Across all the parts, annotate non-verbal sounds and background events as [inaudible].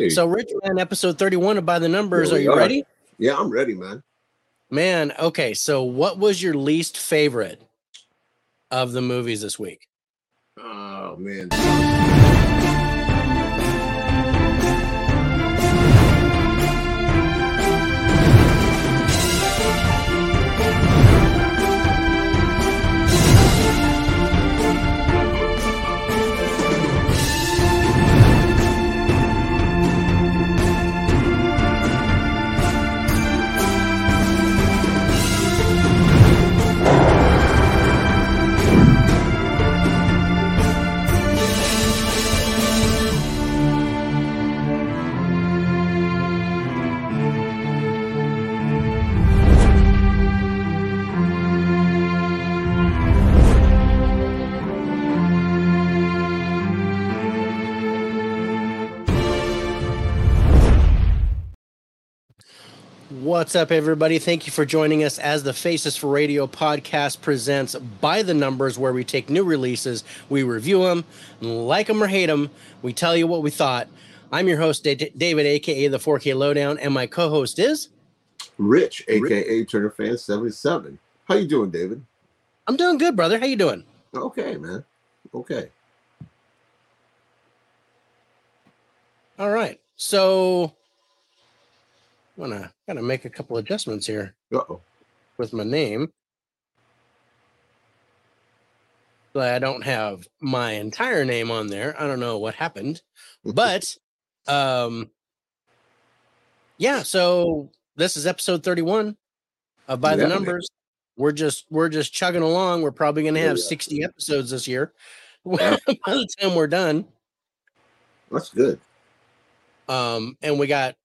Hey. So, Rich Man, episode 31 of By the Numbers. Are you are. ready? Yeah, I'm ready, man. Man, okay. So, what was your least favorite of the movies this week? Oh man. What's up, everybody? Thank you for joining us as the Faces for Radio podcast presents By the Numbers, where we take new releases, we review them, like them or hate them, we tell you what we thought. I'm your host, David, aka the 4K Lowedown, and my co-host is Rich, aka Turner Fan 77. How you doing, David? I'm doing good, brother. How you doing? Okay, man. Okay. All right. So, wanna gotta make a couple adjustments here Uh-oh. with my name. So I don't have my entire name on there. I don't know what happened, [laughs] but um, yeah. So this is episode thirty-one of By Yeah, the man. Numbers. We're just we're just chugging along. We're probably gonna have are. sixty episodes this year. [laughs] Yeah. By the time we're done, That's good. um, and we got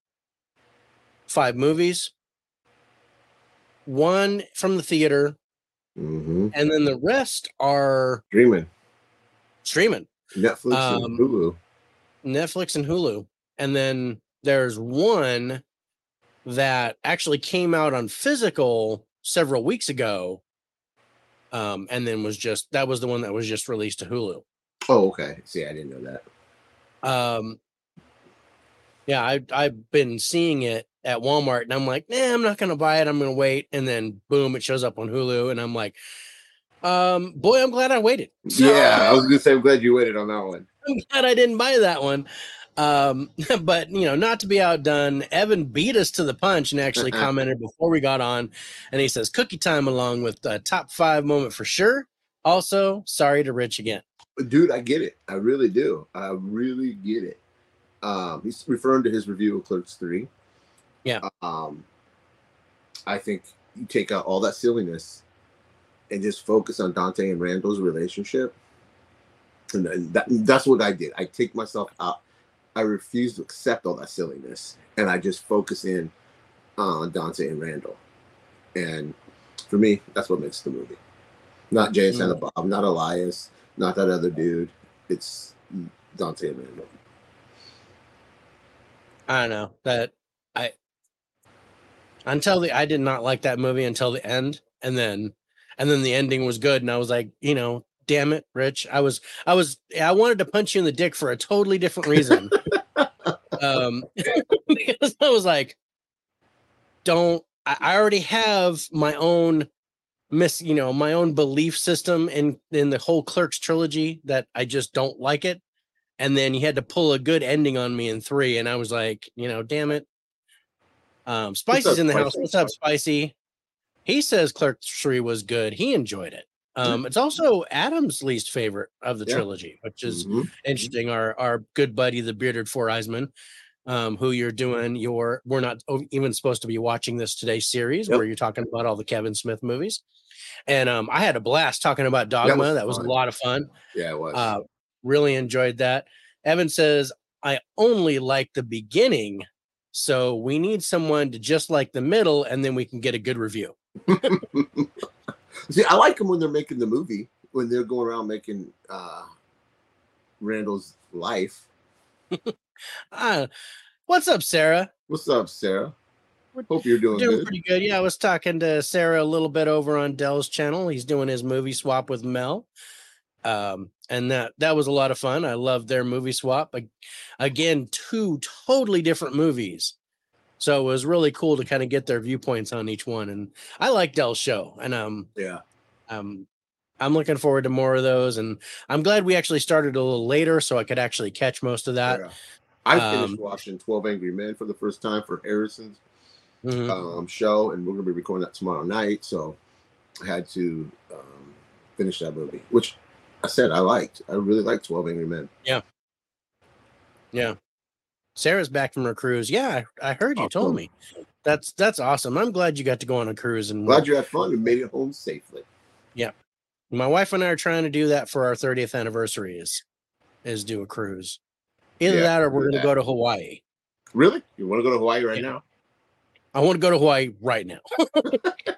five movies, one from the theater, Mm-hmm. and then the rest are Dreaming. streaming Netflix Um, and Hulu. Netflix and Hulu. And then there's one that actually came out on physical several weeks ago. Um, and then was just that was the one that was just released to Hulu. Oh, okay. See, I didn't know that. Um, yeah, I I've been seeing it at Walmart, and I'm like, nah, I'm not gonna buy it. I'm gonna wait, and then boom, it shows up on Hulu, and I'm like, um, boy, I'm glad I waited. Yeah, I was gonna say I'm glad you waited on that one. I'm glad I didn't buy that one. Um, [laughs] but you know, not to be outdone, Evan beat us to the punch and actually [laughs] commented before we got on, and he says, "Cookie time along with the top five moment for sure." Also, sorry to Rich again. Dude, I get it. I really do. I really get it. Um, he's referring to his review of Clerks 3. Yeah. Um, I think you take out all that silliness and just focus on Dante and Randall's relationship. And then that, that's what I did. I take myself out. I refuse to accept all that silliness. And I just focus in on Dante and Randall. And for me, that's what makes the movie. Not Jay and Silent Bob, not Elias, not that other dude. It's Dante and Randall. I don't know that I until the I did not like that movie until the end, and then and then the ending was good, and I was like, you know, damn it, Rich, I was I was I wanted to punch you in the dick for a totally different reason, um, [laughs] because I was like, don't I, I already have my own miss you know my own belief system in in the whole clerks trilogy that i just don't like it and then you had to pull a good ending on me in three and i was like you know damn it um spicy's up, in the house. What's up spicy? He says clerks 3 was good. He enjoyed it. Um it's also adam's least favorite of the Yeah. trilogy which is Mhm. interesting. Our our good buddy the bearded four eyesman um who you're doing your we're not even supposed to be watching this today series Yep. where you're talking about all the kevin smith movies. And um i had a blast talking about dogma. that was, fun. a lot of fun. Yeah, it was. uh really enjoyed that. Evan says i only like the beginning so we need someone to just like the middle and then we can get a good review See, I like them when they're making the movie, when they're going around making uh Randall's life. uh, [laughs] what's up sarah What's up, Sarah? We're Hope you're doing, doing good. pretty good. Yeah, I was talking to Sarah a little bit over on Dell's channel. He's doing his movie swap with Mel. Um, and that that was a lot of fun. I loved their movie swap. Again, two totally different movies. So it was really cool to kind of get their viewpoints on each one. And I like Dell's show. And um Yeah. um I'm looking forward to more of those. And I'm glad we actually started a little later so I could actually catch most of that. yeah. I finished um, watching Twelve Angry Men for the first time for Harrison's Mhm. um, show, and we're gonna be recording that tomorrow night. So I had to um, finish that movie, which I said I liked. I really liked Twelve Angry Men. Yeah. Yeah. Sarah's back from her cruise. Yeah, I, I heard you told me. That's that's awesome. I'm glad you got to go on a cruise and Glad you had fun and made it home safely. Yeah. My wife and I are trying to do that for our 30th anniversary is is do a cruise. Either Yeah, that or we're gonna that. go to Hawaii. Really? You want to go to Hawaii right Yeah. now? I want to go to Hawaii right now. [laughs]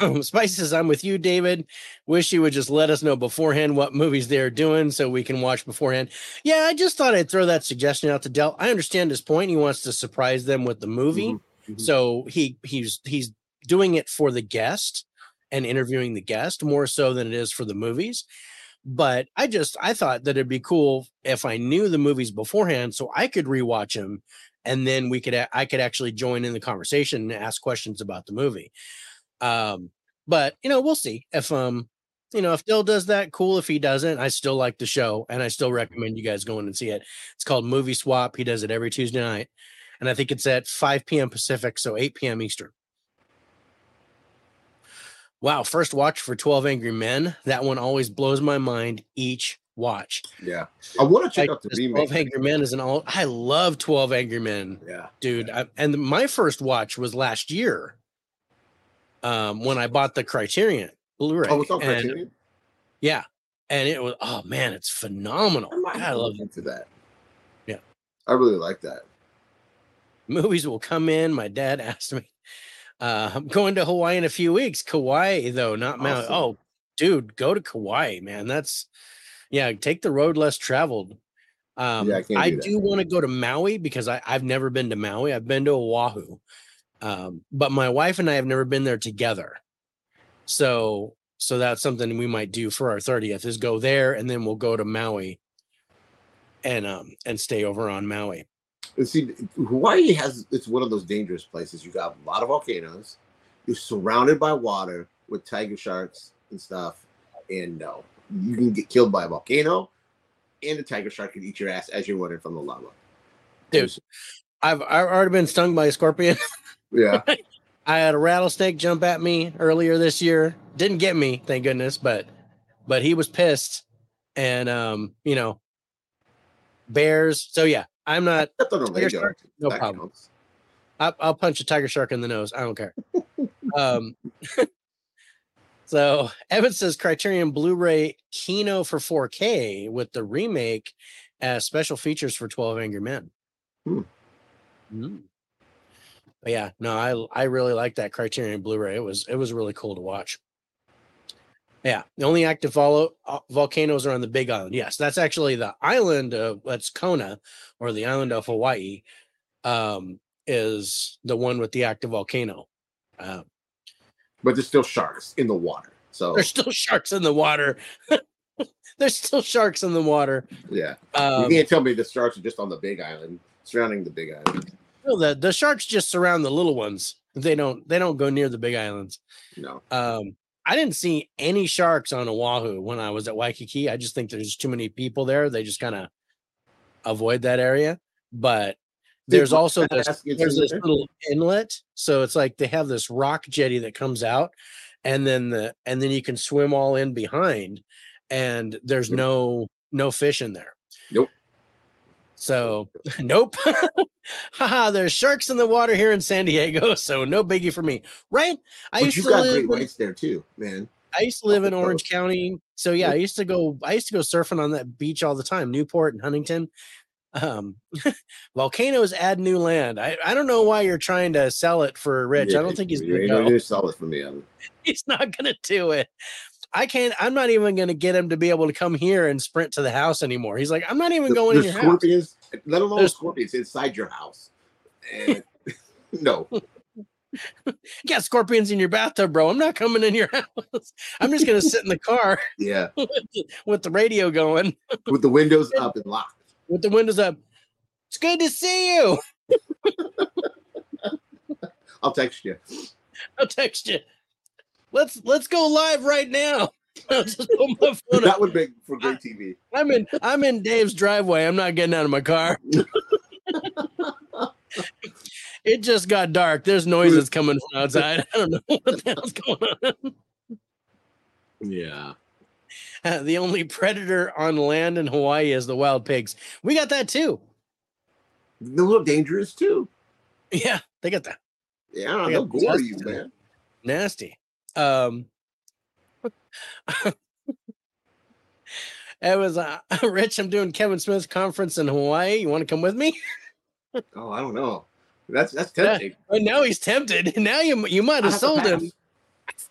um, Spice says, I'm with you, David. Wish you would just let us know beforehand what movies they're doing so we can watch beforehand. Yeah, I just thought I'd throw that suggestion out to Dell. I understand his point. He wants to surprise them with the movie. Mhm, mhm. So he he's he's doing it for the guest and interviewing the guest more so than it is for the movies. But I just I thought that it'd be cool if I knew the movies beforehand so I could rewatch them and then we could I could actually join in the conversation and ask questions about the movie. Um but you know, we'll see if um you know, if Dill does that, cool. If he doesn't, I still like the show and I still recommend you guys going and see it. It's called Movie Swap. He does it every Tuesday night and I think it's at 5 p.m. Pacific, so 8 p.m. Eastern. Wow, first watch for 12 Angry Men. That one always blows my mind each watch. Yeah, I want to check Like, out the remake. 12 Angry Men is an all I love 12 Angry Men, Yeah, dude. I, and my first watch was last year. Um, when I bought the Criterion Blu-ray. oh, it's on and- Criterion. yeah. And it was oh man, it's phenomenal. I might I love into that. Yeah. I really like that. movies will come in. My dad [laughs] asked me, uh, I'm going to Hawaii in a few weeks. Kauai, though, not Maui. Awesome. Oh, dude, go to Kauai, man. That's yeah, take the road less traveled. Um, Yeah, I I do do want to go to Maui because I, I've never been to Maui. I've been to Oahu. Um, but my wife and I have never been there together. So so that's something we might do for our 30th is go there and then we'll go to Maui and um and stay over on Maui. And see, Hawaii has it's one of those dangerous places. You got a lot of volcanoes. You're surrounded by water with tiger sharks and stuff. And no, you can get killed by a volcano, and a tiger shark can eat your ass as you're running from the lava. Dude. I've I've already been stung by a scorpion. [laughs] Yeah, [laughs] I had a rattlesnake jump at me earlier this year. Didn't get me, thank goodness, but but he was pissed. And um, you know, bears. So yeah, I'm not except on a Tiger shark? No That problem. counts. I, I'll punch a tiger shark in the nose. I don't care. [laughs] um, [laughs] so Evan says Criterion Blu-ray Kino for 4K with the remake as special features for 12 Angry Men. Hmm. Mm. But yeah, no, I I really like that Criterion Blu-ray. It was it was really cool to watch. Yeah, the only active vol- uh, volcanoes are on the Big Island. Yes, that's actually the island of that's Kona, or the island of Hawaii. Um, is the one with the active volcano. Uh, But there's still sharks in the water. So there's still [laughs] sharks in the water. [laughs] there's still sharks in the water. yeah, Um, you can't tell me the sharks are just on the big island, surrounding the big island. No, the the sharks just surround the little ones. They don't they don't go near the big islands. No, Um, I didn't see any sharks on Oahu when I was at Waikiki. I just think there's too many people there. They just kind of avoid that area. But there's also this there's this little inlet so it's like they have this rock jetty that comes out and then the and then you can swim all in behind and there's no no fish in there Nope. So [laughs] nope. [laughs] Haha there's sharks in the water here in san diego so no biggie for me. Right? I but used you to got live great whites there too, man. i used to live in orange county. So yeah i used to go i used to go surfing on that beach all the time newport and huntington. Um [laughs] volcanoes add new land. I, I don't know why you're trying to sell it for rich. I don't think he's gonna ain't go. gonna sell it for me. Evan. he's not gonna do it i can't i'm not even gonna get him to be able to come here and sprint to the house anymore he's like i'm not even The- going in the your house scorpions, let alone There's- scorpions inside your house. And [laughs] no, [laughs] you got scorpions in your bathtub, bro. I'm not coming in your [laughs] house. I'm just gonna sit in the car Yeah, with the, with the radio going, with the windows up and locked. with the windows up. It's good to see you. I'll text you. I'll text you. Let's let's go live right now. [laughs] Just put my [laughs] phone up. That would make for great TV. I'm in I'm in Dave's driveway. I'm not getting out of my car. [laughs] it just got dark. There's noises coming from outside. I don't know what the hell's going on. Yeah. Uh, the only predator on land in Hawaii is the wild pigs. We got that too. They're a little dangerous too. Yeah, they got that. Yeah, They they'll gore you, man. Nasty. Um [laughs] It was uh, [laughs] Rich. I'm doing Kevin Smith's conference in Hawaii. You want to come with me? Oh, I don't know. That's that's tempting. And now he's tempted. [laughs] Now you you might have sold him.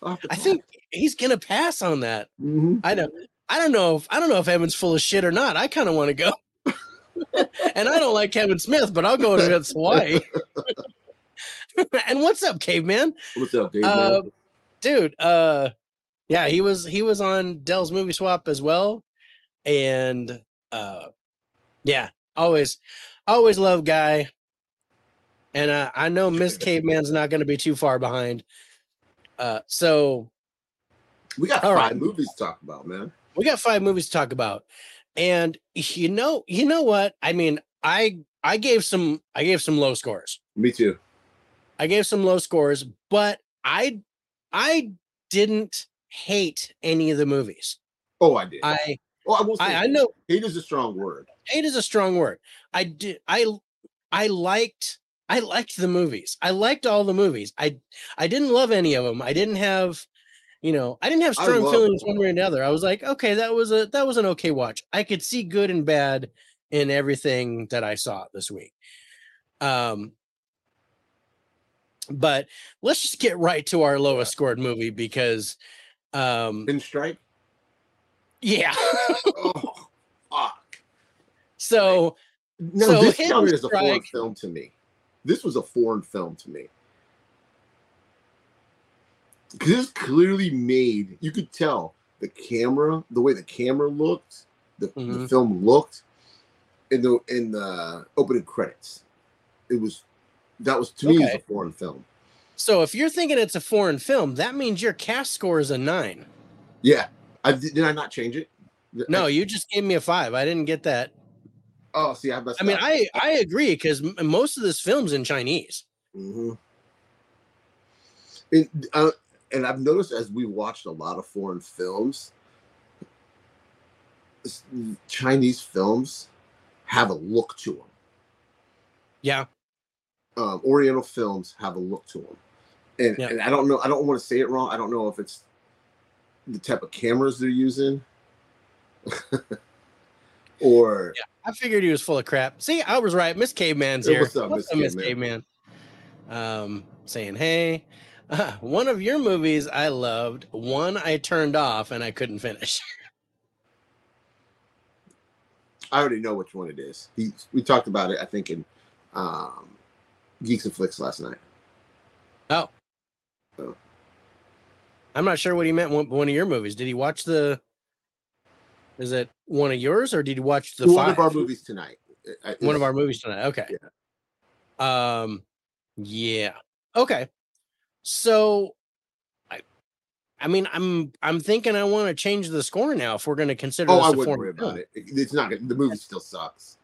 I'll have to I think he's gonna pass on that. Mhm. I don't. I don't know if I don't know if Evan's full of shit or not. I kind of want to go. and I don't like Kevin Smith, but I'll go to Hawaii. and what's up, caveman? What's up, Dave? Uh? Dude uh yeah he was he was on dell's movie swap as well and uh yeah always always love guy and uh, i know miss [laughs] caveman's not going to be too far behind uh so we got five right. movies to talk about, man. we got five movies to talk about and you know you know what i mean i i gave some i gave some low scores Me too. I gave some low scores, but I I didn't hate any of the movies. Oh, I did. I oh, I will say, I, I know hate is a strong word. hate is a strong word. I did I I liked I liked the movies. I liked all the movies. I I didn't love any of them. I didn't have you know, I didn't have strong feelings one way or another. I was like, okay, that was a that was an okay watch. I could see good and bad in everything that I saw this week. Um but let's just get right to our lowest scored movie because um Pinstripe. yeah. [laughs] oh, fuck. so No, So this counted as a foreign film to me. This was a foreign film to me. Because this clearly made, you could tell the camera, the way the camera looked, the, the Mhm. film looked in the in the opening credits. It was that was to me was a foreign film. so if you're thinking it's a foreign film, that means your cast score is a nine. Yeah. I did, I not change it? No, I, you just gave me a five. I didn't get that. oh see I messed I mean, up. I I agree because most of this film's in Chinese. hmm And, uh, and I've noticed as we watched a lot of foreign films, Chinese films have a look to them. Yeah, Um, Oriental films have a look to them, and Yeah. and I don't know. I don't want to say it wrong. I don't know if it's the type of cameras they're using, [laughs] or I figured he was full of crap. See, I was right. Miss Caveman's here. what's up, Miss Miss Caveman? Caveman? Um, saying, hey, uh, [laughs] one of your movies I loved, one I turned off and I couldn't finish. [laughs] I already know which one it is. He, we talked about it. I think in um, Geeks and Flicks last night. Oh. Oh. I'm not sure what he meant. One, one of your movies. Did he watch the? Is it one of yours or did he watch the one five? of our movies tonight. I- One of our movies tonight. Okay. Um. Yeah. Okay. So, I, I mean, I'm I'm thinking I want to change the score now if we're going to consider. Oh, this I wouldn't worry about it. It- It's not. The movie still sucks.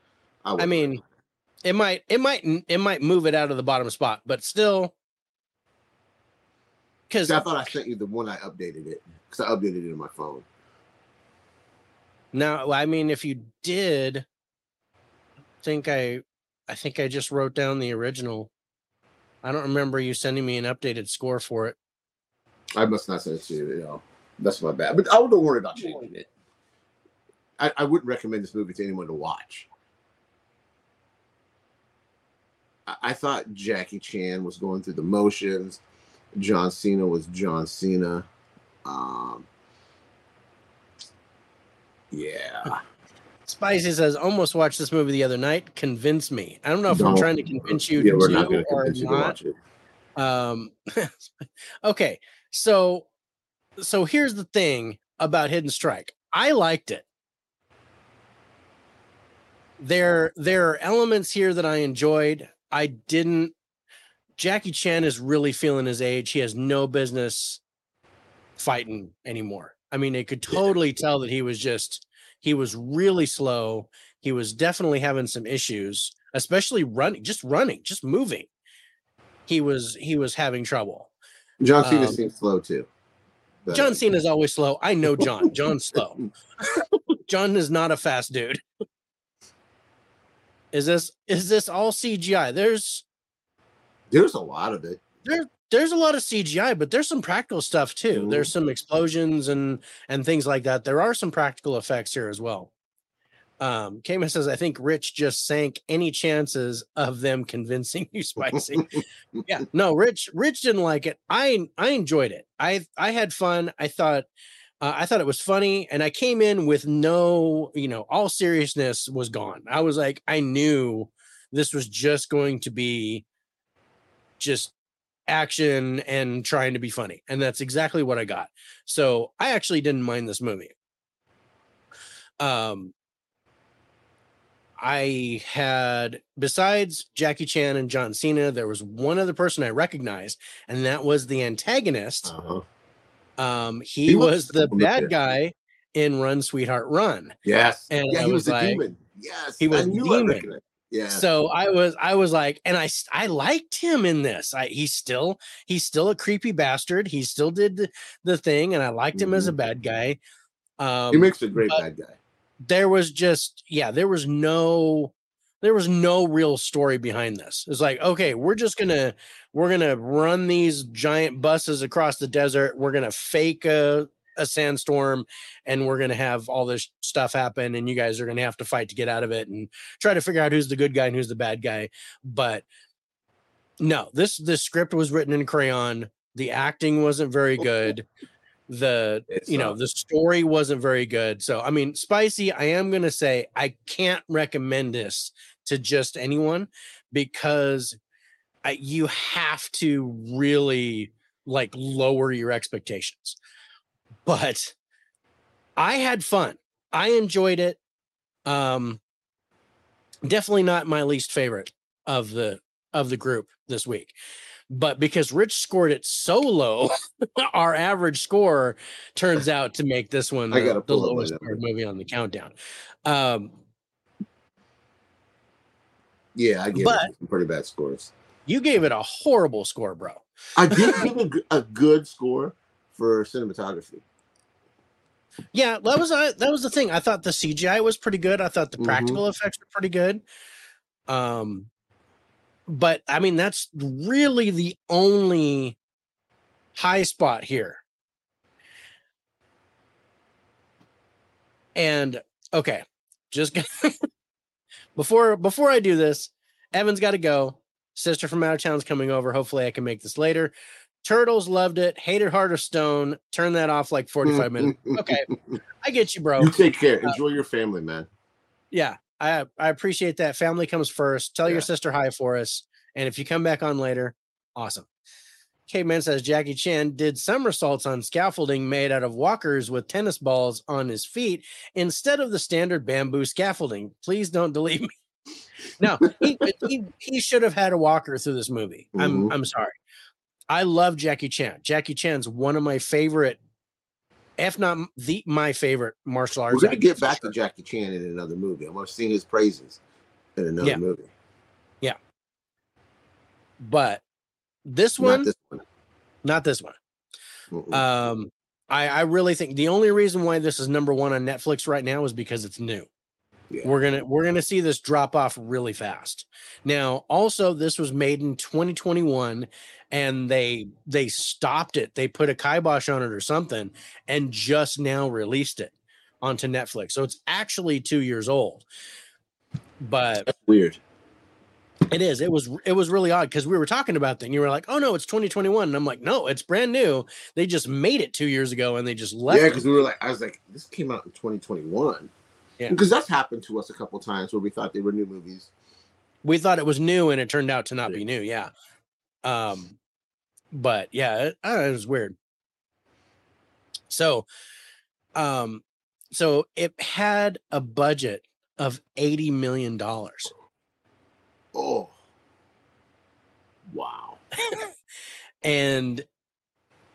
I worry mean, it might it might it might move it out of the bottom spot, but still, because I thought I sent you the one I updated it because I updated it in my phone. Now, I mean, if you did, I think I, I think I just wrote down the original. I don't remember you sending me an updated score for it. I must not send it to you. You know, that's my bad. But oh, I wouldn't worry about changing it. I, I wouldn't recommend this movie to anyone to watch. I, thought Jackie Chan was going through the motions. John Cena was John Cena. Um, yeah. Spicy says, almost watched this movie the other night. Convince me. I don't know if I'm trying to convince you yeah, we're not going to or convince you to not. watch it. Um, [laughs] okay, so so here's the thing about Hidden Strike. I liked it. There there are elements here that I enjoyed. I didn't. Jackie Chan is really feeling his age. He has no business fighting anymore. I mean, they could totally tell that he was just he was really slow. He was definitely having some issues, especially running, just running, just moving. He was he was having trouble. John Cena Um, seems slow too. But- John Cena's always slow. I know John. John's slow. [laughs] John is not a fast dude. Is this is this all CGI? There's There's a lot of it. there there's a lot of CGI, but there's some practical stuff too. Mhm. There's some explosions and and things like that. There are some practical effects here as well. Um, Caveman says, I think Rich just sank any chances of them convincing you [laughs] spicy. yeah, [laughs] no, Rich, Rich didn't like it. I I enjoyed it. I I had fun. I thought uh, I thought it was funny, and I came in with no, you know, all seriousness was gone. I was like, I knew this was just going to be just action and trying to be funny, and that's exactly what I got. So I actually didn't mind this movie. Um, I had besides Jackie Chan and John Cena, there was one other person I recognized, and that was the antagonist. Uh-huh. Um, he, He was, was the bad guy in Run Sweetheart Run. Yes. And yeah, I he was was, like- demon. Yes. he was I the knew I demon. Yeah. So I was I was like, and I I liked him in this. I he's still he's still a creepy bastard. He still did the, the thing, and I liked him as a bad guy. Um, he makes a great bad guy. there was just yeah there was no there was no real story behind this it's like okay we're just gonna we're gonna run these giant buses across the desert. We're gonna fake a, a sandstorm and we're gonna have all this stuff happen and you guys are gonna have to fight to get out of it and try to figure out who's the good guy and who's the bad guy. But no this this script was written in crayon. The acting wasn't very oh. good. The It you know sucked. the story wasn't very good. So i mean spicy i am going to say i can't recommend this to just anyone because you have to really like lower your expectations. But i had fun. I enjoyed it. Um definitely not my least favorite of the of the group this week. But because rich scored it so low [laughs] our average score turns out to make this one [laughs] the, the pull up my lowest scored movie on the countdown. Um Yeah, I But- it pretty bad scores. You gave it a horrible score bro I did give a, [laughs] g- a good score for cinematography. Yeah, that was uh, that was the thing. I thought the CGI was pretty good. I thought the Mhm. practical effects were pretty good. Um, but I mean, that's really the only high spot here. And okay, just [laughs] before before I do this, Evan's got to go. Sister from out of town's coming over. Hopefully, I can make this later. Turtles loved it. Hated Heart of Stone. Turn that off like 45 minutes. [laughs] Okay. I get you, bro. You take care. Uh, Enjoy your family, man. Yeah, I I appreciate that. Family comes first. Tell Yeah. your sister hi for us. And if you come back on later, awesome. Caveman says Jackie Chan did somersaults on scaffolding made out of walkers with tennis balls on his feet instead of the standard bamboo scaffolding. Please don't delete me. No, he, he, he should have had a walker through this movie. I'm Mhm. I'm sorry. I love Jackie Chan. Jackie Chan's one of my favorite, if not the my favorite martial arts. We're gonna get back sure. to Jackie Chan in another movie. I'm gonna sing his praises in another Yeah. movie. Yeah. But this Not one, this one. not this one. Mm-mm. Um, I, I really think the only reason why this is number one on Netflix right now is because it's new. Yeah. We're gonna we're gonna see this drop off really fast. Now, also, this was made in 2021, and they they stopped it. They put a kibosh on it or something, and just now released it onto Netflix. So it's actually two years old. But That's weird. it is. It was. It was really odd because we were talking about that, and you were like, "Oh no, it's 2021," and I'm like, "No, it's brand new. They just made it two years ago, and they just left." Yeah, because we were like, I was like, this came out in 2021. Yeah. Because that's happened to us a couple times where we thought they were new movies. we thought it was new and it turned out to not be new yeah um but yeah, it, know, it was weird. So, um, so it had a budget of eighty million dollars. Oh, wow. [laughs] and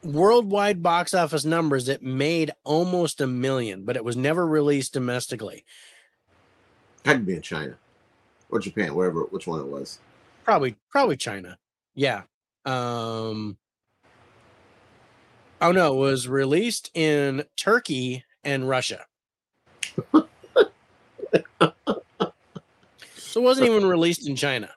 worldwide box office numbers it made almost a million but it was never released domestically. Had to be in China or Japan, wherever, which one it was. probably probably china. Yeah. Um oh no it was released in turkey and russia. [laughs] So it wasn't even released in china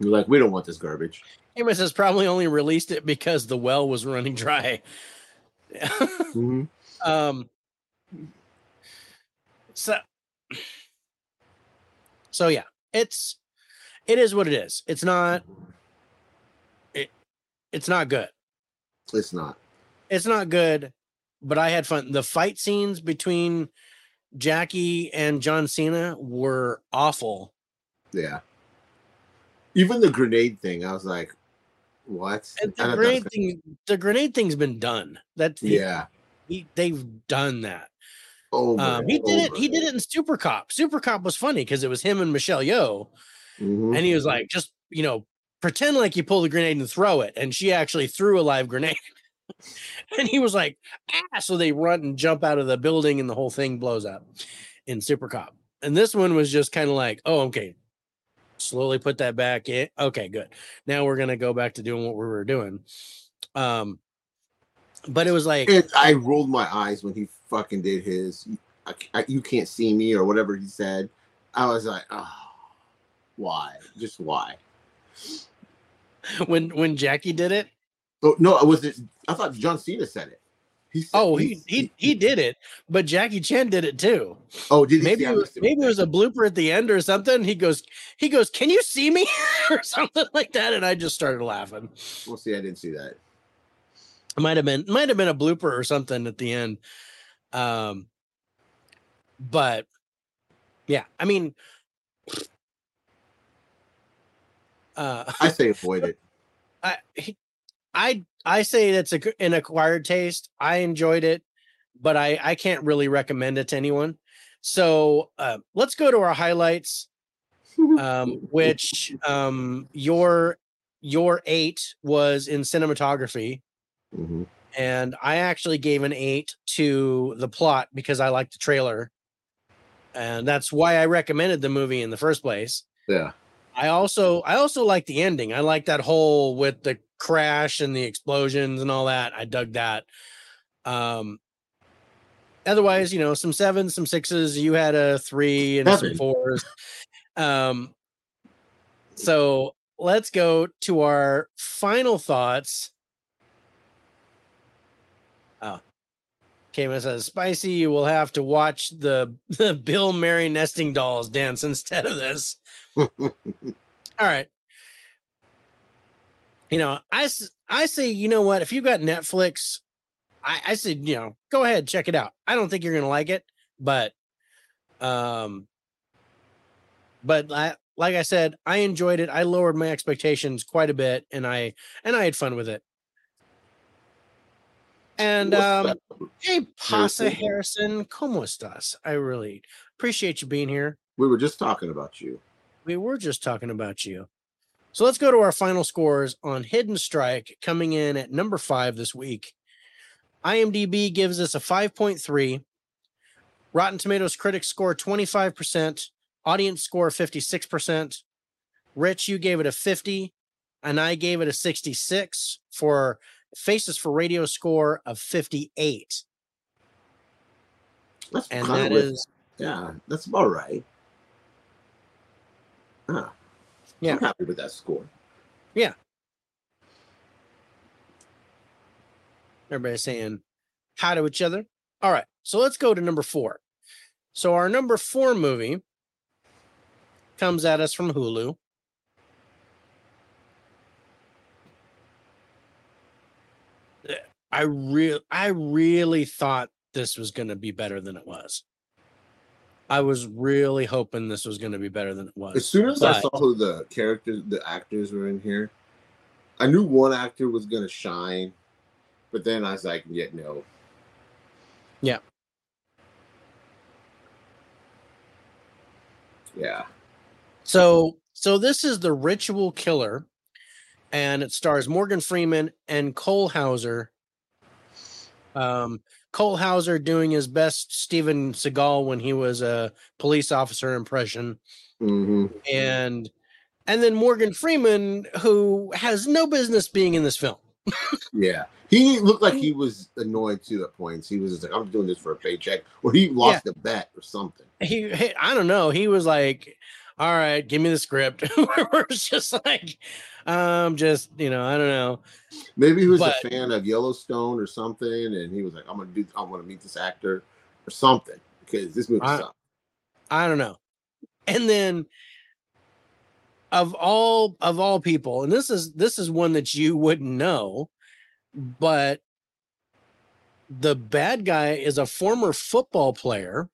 You're like, we don't want this garbage. amos has probably only released it because the well was running dry Mhm. [laughs] um so so yeah it's it is what it is it's not it it's not good It's not. it's not good but i had fun the fight scenes between jackie and john cena were awful Yeah. Even the grenade thing, I was like, what? and the grenade that- thing the grenade thing's been done that's Yeah. he, they've done that Over. um, he did it he did it in super cop super cop was funny because it was him and michelle Yeoh. Mhm. and he was like, just you know, pretend like you pull the grenade and throw it. And she actually threw a live grenade. [laughs] and he was like, ah, so they run and jump out of the building and the whole thing blows up in Super Cop. And this one was just kind of like, oh, okay. Slowly put that back in. Okay, good. Now we're gonna go back to doing what we were doing. Um, but it was like And I rolled my eyes when he fucking did his. I, I- you can't see me or whatever he said. I was like, oh, why? Just why? when when Jackie did it. Oh no, I was it. I thought John Cena said it. He said, Oh, he he he did it, but Jackie Chan did it too. Oh, did maybe See, it was, maybe it was a blooper at the end or something. He goes, he goes, can you see me [laughs] or something like that? And I just started laughing. We'll see. I didn't see that. It might have been might have been a blooper or something at the end. Um, but yeah, I mean, uh, I say avoid it. [laughs] I he- I I say that's a, an acquired taste. I enjoyed it, but I I can't really recommend it to anyone. So uh, let's go to our highlights. [laughs] um, which um, your your eight was in cinematography, Mhm. and I actually gave an eight to the plot because I liked the trailer, and that's why I recommended the movie in the first place. Yeah. I also I also like the ending. I like that whole with the crash and the explosions and all that. I dug that. Um otherwise, you know, some sevens, some sixes, you had a three and some fours. Um so let's go to our final thoughts. Oh. Caveman says, Spicy, you will have to watch the, [laughs] the Bill Murray nesting dolls dance instead of this [laughs] all right. You know, I, I say, you know what? If you've got Netflix, I I said, you know, go ahead, check it out. I don't think you're gonna like it, but um, but I, like I said, I enjoyed it. I lowered my expectations quite a bit, and I and I had fun with it. And um, hey, Pasa Harrison? Harrison, como estás? I really appreciate you being here. We were just talking about you. We were just talking about you. So let's go to our final scores on Hidden Strike, coming in at number five this week. IMDb gives us a 5.3. Rotten Tomatoes critics score 25%. Audience score 56%. Rich, you gave it a 50, and I gave it a 66 for Faces for Radio score of 58. That's And that with- is, yeah, that's about right. Ah, Yeah. I'm happy with that score. Yeah. Everybody's saying hi to each other. All right. So let's go to number four. So our number four movie comes at us from Hulu. I real I really thought this was going to be better than it was. I was really hoping this was going to be better than it was. As soon as I saw who the characters, the actors were in here, I knew one actor was gonna shine, but then I was like, yeah, no. Yeah. Yeah. So so this is the ritual killer, and it stars Morgan Freeman and Cole Hauser. Um, Cole Hauser doing his best Steven Seagal when he was a police officer impression, hmm and and then Morgan Freeman, who has no business being in this film. [laughs] Yeah. He looked like he was annoyed too at points. He was just like, I'm doing this for a paycheck, or he lost a bet or something. He, he I don't know. He was like, "All right, give me the script." [laughs] it's just like, um, just you know, I don't know. Maybe he was But- a fan of Yellowstone or something, and he was like, I'm gonna do I want to meet this actor or something because this movie I- sucks. I don't know. And then of all of all people, and this is this is one that you wouldn't know, but the bad guy is a former football player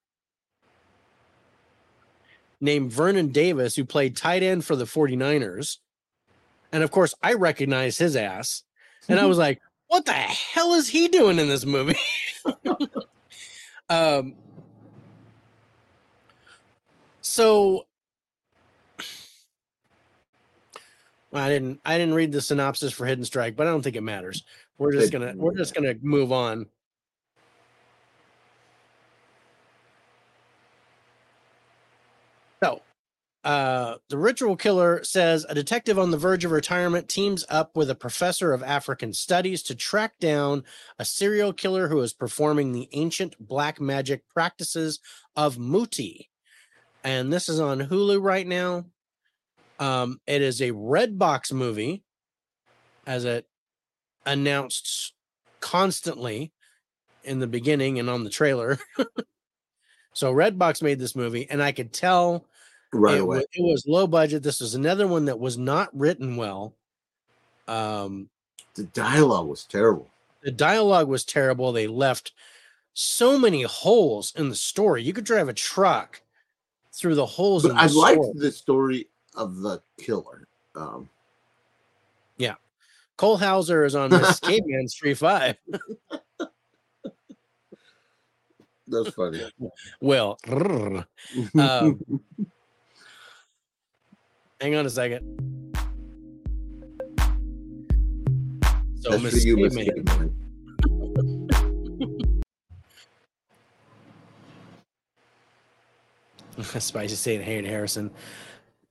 named Vernon Davis who played tight end for the 49ers. And of course, I recognize his ass. And I was [laughs] like, what the hell is he doing in this movie? [laughs] um so well, I didn't I didn't read the synopsis for Hidden Strike, but I don't think it matters. We're just gonna we're just gonna move on. So uh, the ritual killer says a detective on the verge of retirement teams up with a professor of African studies to track down a serial killer who is performing the ancient black magic practices of Muti. And this is on Hulu right now. Um, it is a Redbox movie, as it announced constantly in the beginning and on the trailer. [laughs] so Redbox made this movie, and I could tell right it, away. wa- it was low budget. This was another one that was not written well. Um, The dialogue was terrible. the dialogue was terrible. They left so many holes in the story. You could drive a truck through the holes But in the I liked the story of the killer. Um, yeah, Cole Hauser is on Miss [laughs] Caveman three five. that's funny. [laughs] Well. [laughs] Um, hang on a second. So that's for you. Caveman. [laughs] Spicy saying Hayden Harrison.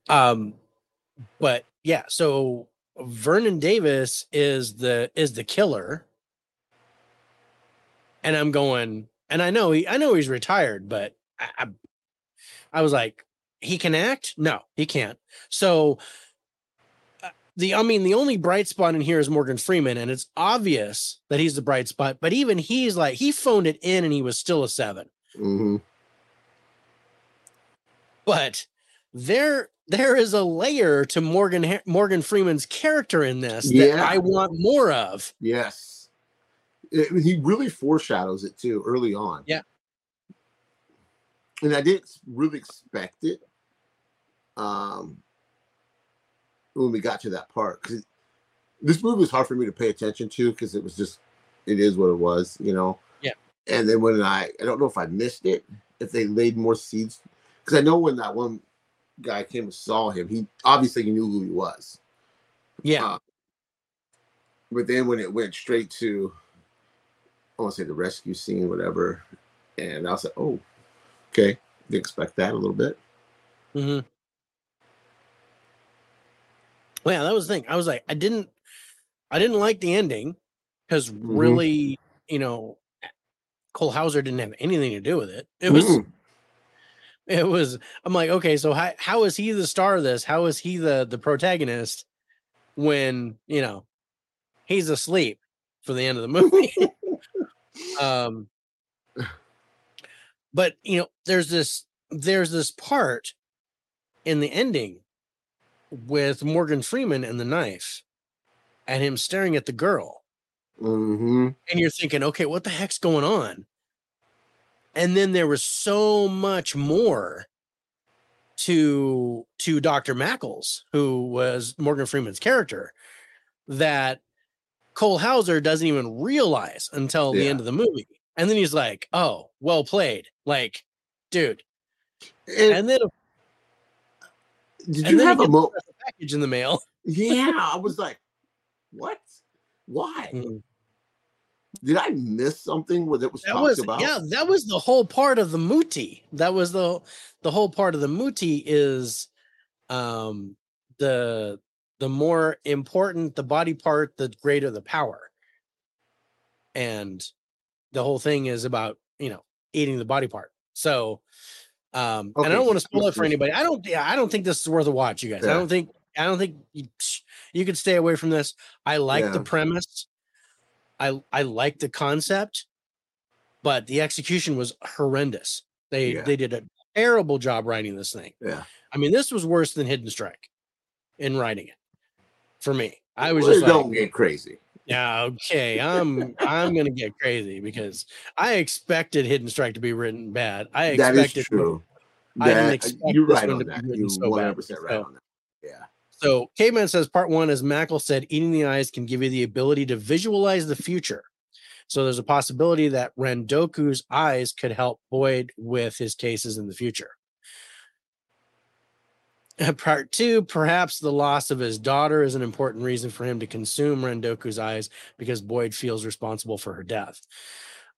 Um, but yeah, so Vernon Davis is the is the killer, and I'm going, and I know he, I know he's retired, but I, I, I was like, he can act? No, he can't. So. uh, The, I mean, the only bright spot in here is Morgan Freeman, and it's obvious that he's the bright spot. But even he's like, he phoned it in, and he was still a seven. Mhm. but there there is a layer to Morgan Morgan Freeman's character in this that I want more of. Yes. It- he really foreshadows it too early on. Yeah. And I didn't really expect it um, when we got to that part. Because this movie was hard for me to pay attention to because it was just, it is what it was, you know? Yeah. And then when I, I don't know if I missed it, if they laid more seeds. Because I know when that one guy came and saw him, he obviously he knew who he was. Yeah, Uh, but then when it went straight to, I want to say the rescue scene, whatever, and I was like, oh, okay, didn't expect that a little bit. hmm Well, yeah, that was the thing. I was like, I didn't, I didn't like the ending because Mhm. really, you know, Cole Hauser didn't have anything to do with it. It was, Mm. [laughs] it was. I'm like, okay, so how how is he the star of this? How is he the the protagonist when you know he's asleep for the end of the [laughs] movie? [laughs] um but you know there's this there's this part in the ending with morgan freeman and the knife and him staring at the girl hmm and you're thinking okay what the heck's going on and then there was so much more to to dr mackles who was morgan freeman's character that Cole Hauser doesn't even realize until the end of the movie. And then he's like, "Oh, well played." Like, dude. And, And then did you have a mo? package in the mail. Yeah, [laughs] I was like, what? Why? Mm. Did I miss something where it was That talked was about? yeah, that was the whole part of the muti. That was the the whole part of the muti is um the the more important the body part, the greater the power. And the whole thing is about, you know, eating the body part. So um and I don't want to spoil it for anybody. I don't yeah, I don't think this is worth a watch, you guys. I don't think I don't think you, you could stay away from this. I like the premise. I I like the concept, but the execution was horrendous. They Yeah. they did a terrible job writing this thing. Yeah. I mean, this was worse than Hidden Strike in writing it for me. I was Well, just like, don't get crazy. Yeah, okay, I'm I'm gonna get crazy because I expected Hidden Strike to be written bad. I That is expected true. I didn't uh, expect you're right on to be that. You're so bad. 100 percent right So- on that. Yeah. So Caveman says part one, as Mackle said, eating the eyes can give you the ability to visualize the future. So there's a possibility that Rendoku's eyes could help Boyd with his cases in the future. And Part two, perhaps the loss of his daughter is an important reason for him to consume Rendoku's eyes because Boyd feels responsible for her death.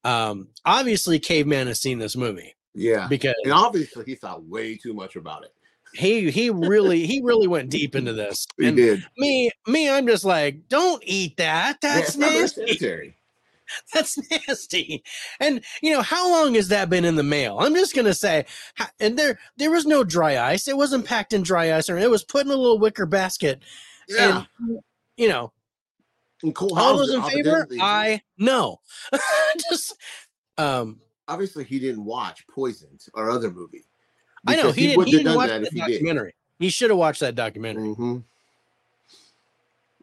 Um, obviously, Caveman has seen this movie Yeah. because And obviously, he thought way too much about it. he he [laughs] really he really went deep into this. He And did. me me i'm just like don't eat that that's very nasty. [laughs] that's nasty. And you know how long has that been in the mail? I'm just gonna say and there there was no dry ice. It wasn't packed in dry ice or it was put in a little wicker basket Yeah. and you know And Cole all those in favor? i no [laughs] just um obviously he didn't watch Poisoned or other movie. i know Because he, didn't, he didn't watch that that if he did. documentary. He should have watched that documentary. Hmm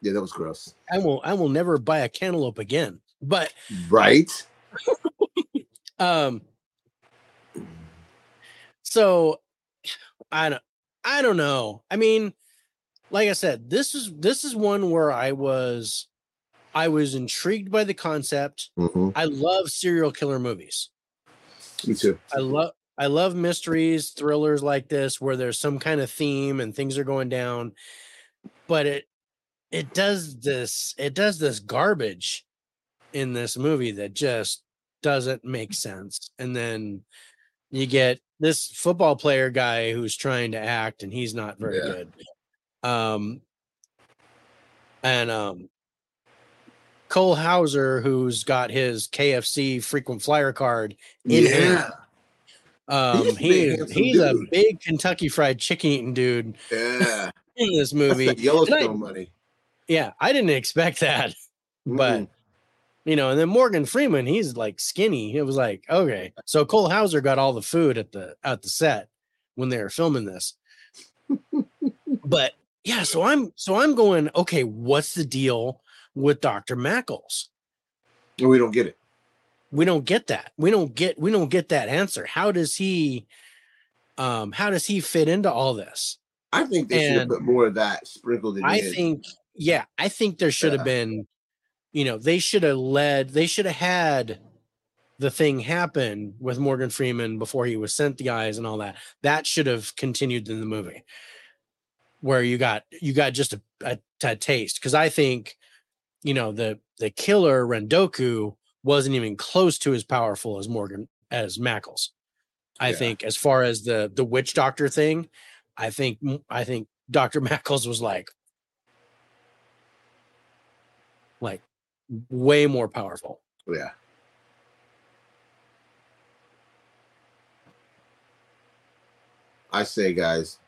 Yeah, that was gross. i will i will never buy a cantaloupe again but Right? Um. So, I don't. I don't know. I mean, like I said, this is this is one where I was, I was intrigued by the concept. hmm I love serial killer movies. Me too. I love I love mysteries, thrillers like this where there's some kind of theme and things are going down. But it it does this it does this garbage in this movie that just doesn't make sense. And then you get this football player guy who's trying to act and he's not very Yeah. good. Um and um Cole Hauser, who's got his KFC frequent flyer card in hand. Um, He's a he he's a big Kentucky Fried Chicken eating dude Yeah. [laughs] in this movie. Yellowstone I- money. Yeah, I didn't expect that, but Mm-mm. You know, and then Morgan Freeman, he's like skinny. It was like, okay, [laughs] so Cole Hauser got all the food at the at the set when they were filming this. but yeah, so I'm so I'm going, okay, what's the deal with Dr. Mackles? We don't get it. we don't get that we don't get we don't get that answer how does he um how does he fit into all this I think they should have put more of that sprinkled in. i think yeah i think there should have been you know they should have led they should have had the thing happen with morgan freeman before he was sent the eyes and all that. That should have continued in the movie where you got you got just a, a, a taste. Because i think you know the the killer rendoku wasn't even close to as powerful as morgan as mackles. I Yeah. think as far as the the witch doctor thing i think i think dr [laughs] mackles was like like way more powerful Yeah. I say, guys,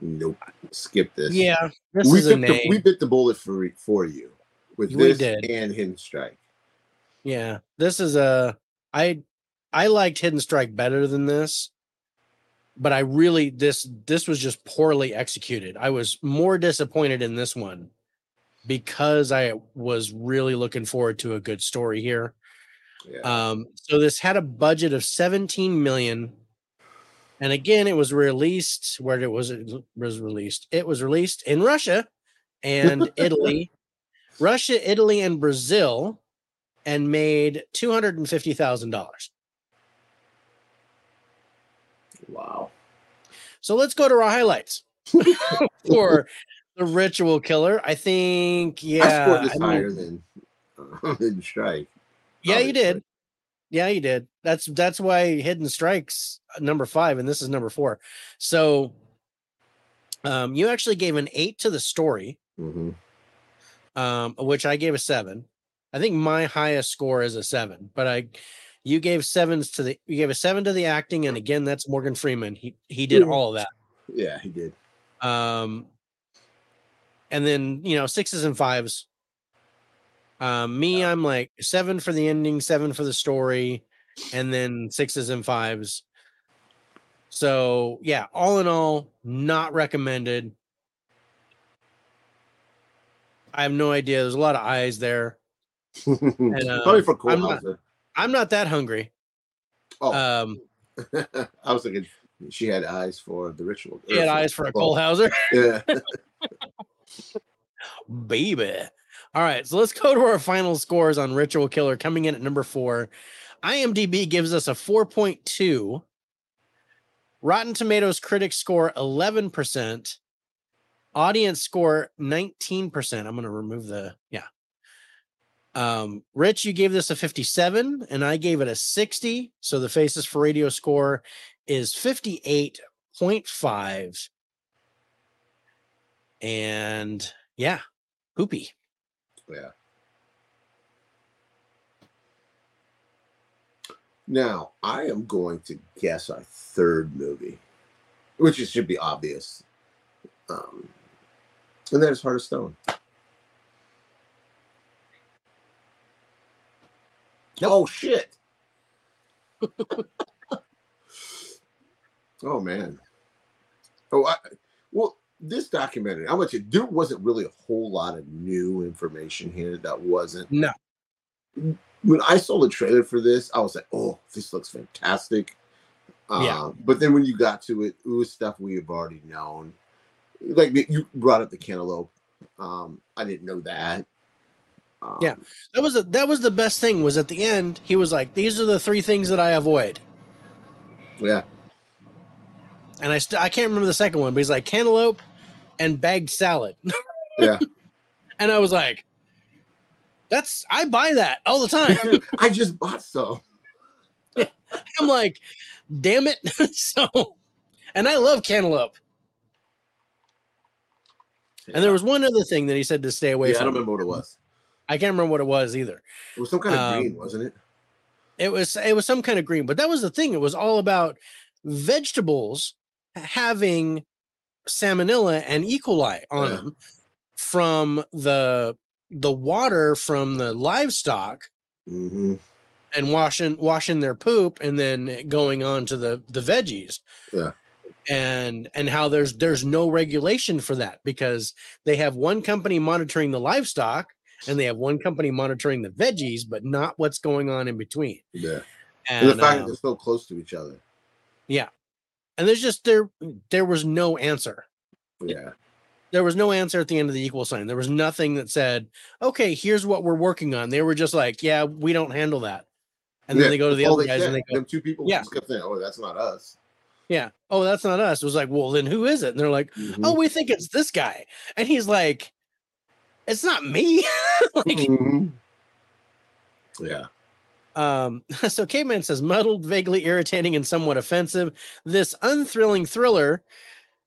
nope. Skip this. yeah this we is a the, we bit the bullet for for you with We this did. and Hidden Strike. Yeah, this is a I I liked Hidden Strike better than this, but I really this this was just poorly executed. I was more disappointed in this one because I was really looking forward to a good story here. Yeah. Um, so this had a budget of 17 million. And again, it was released where it was it was released. It was released in Russia and [laughs] Italy Russia, Italy, and Brazil, and made two hundred and fifty thousand dollars. Wow. So let's go to our highlights [laughs] for the Ritual Killer. I think, I yeah, scored this I mean, higher than uh, [laughs] than Strike. yeah, you did. Yeah, you did. That's that's why Hidden Strikes uh, number five, and this is number four. So, um, you actually gave an eight to the story, hmm um, which I gave a seven. I think my highest score is a seven, but I, you gave sevens to the, you gave a seven to the acting, and again, that's Morgan Freeman. He he did all of that. Yeah, he did. Um, and then you know sixes and fives. Um, me, I'm like seven for the ending, seven for the story, and then sixes and fives. So yeah, all in all, not recommended. I have no idea. There's a lot of eyes there. [laughs] Probably for I'm not-. I'm not that hungry. Oh, Um, [laughs] I was thinking she had eyes for the ritual. he had eyes for a. Cole Hauser. Yeah. [laughs] baby. All right, so let's go to our final scores on Ritual Killer coming in at number four. IMDb gives us a 4.2. Rotten Tomatoes critics score 11%. Audience score 19%. I'm going to remove the, yeah. Um, Rich, you gave this a 57, and I gave it a 60. So the Faces for Radio score is 58.5. And yeah, poopy. yeah. Now I am going to guess our third movie, which should be obvious, um, and that is Heart of Stone. Oh shit! [laughs] oh man. Oh, I, this documentary. Gonna tell you, there wasn't really a whole lot of new information here. That wasn't. No. When I saw the trailer for this, I was like, "Oh, this looks fantastic." Yeah. Uh, but then when you got to it, it was stuff we have already known. Like you brought up the cantaloupe. Um, I didn't know that. Um, Yeah. That was a, that was the best thing was at the end he was like these are the three things that I avoid. Yeah. And I st- I can't remember the second one, but he's like cantaloupe and bagged salad. Yeah. [laughs] and I was like that's I buy that all the time. [laughs] I just bought some. [laughs] I'm like damn it. so and I love cantaloupe. And there was one other thing that he said to stay away yeah, I don't remember what it was. I can't remember what it was either. It was some kind of Um, green, wasn't it? It was it was some kind of green, but that was the thing. It was all about vegetables having salmonella and E. coli on Yeah. them from the the water from the livestock hmm and washing washing their poop and then going on to the the veggies. Yeah. And and how there's there's no regulation for that because they have one company monitoring the livestock and they have one company monitoring the veggies, but not what's going on in between. Yeah. And, And, the fact um, that they're so close to each other. And there's just there there was no answer Yeah. there was no answer at the end of the equal sign there was nothing that said okay here's what we're working on they were just like yeah we don't handle that and then Yeah, they go to the all other guys said. and they go Them two people Yeah. kept saying, "Oh, that's not us." yeah oh that's not us it was like well then who is it and they're like Mhm. oh we think it's this guy and he's like it's not me [laughs] like Mhm. Yeah. Um, [laughs] so Caveman says muddled, vaguely irritating, and somewhat offensive. This unthrilling thriller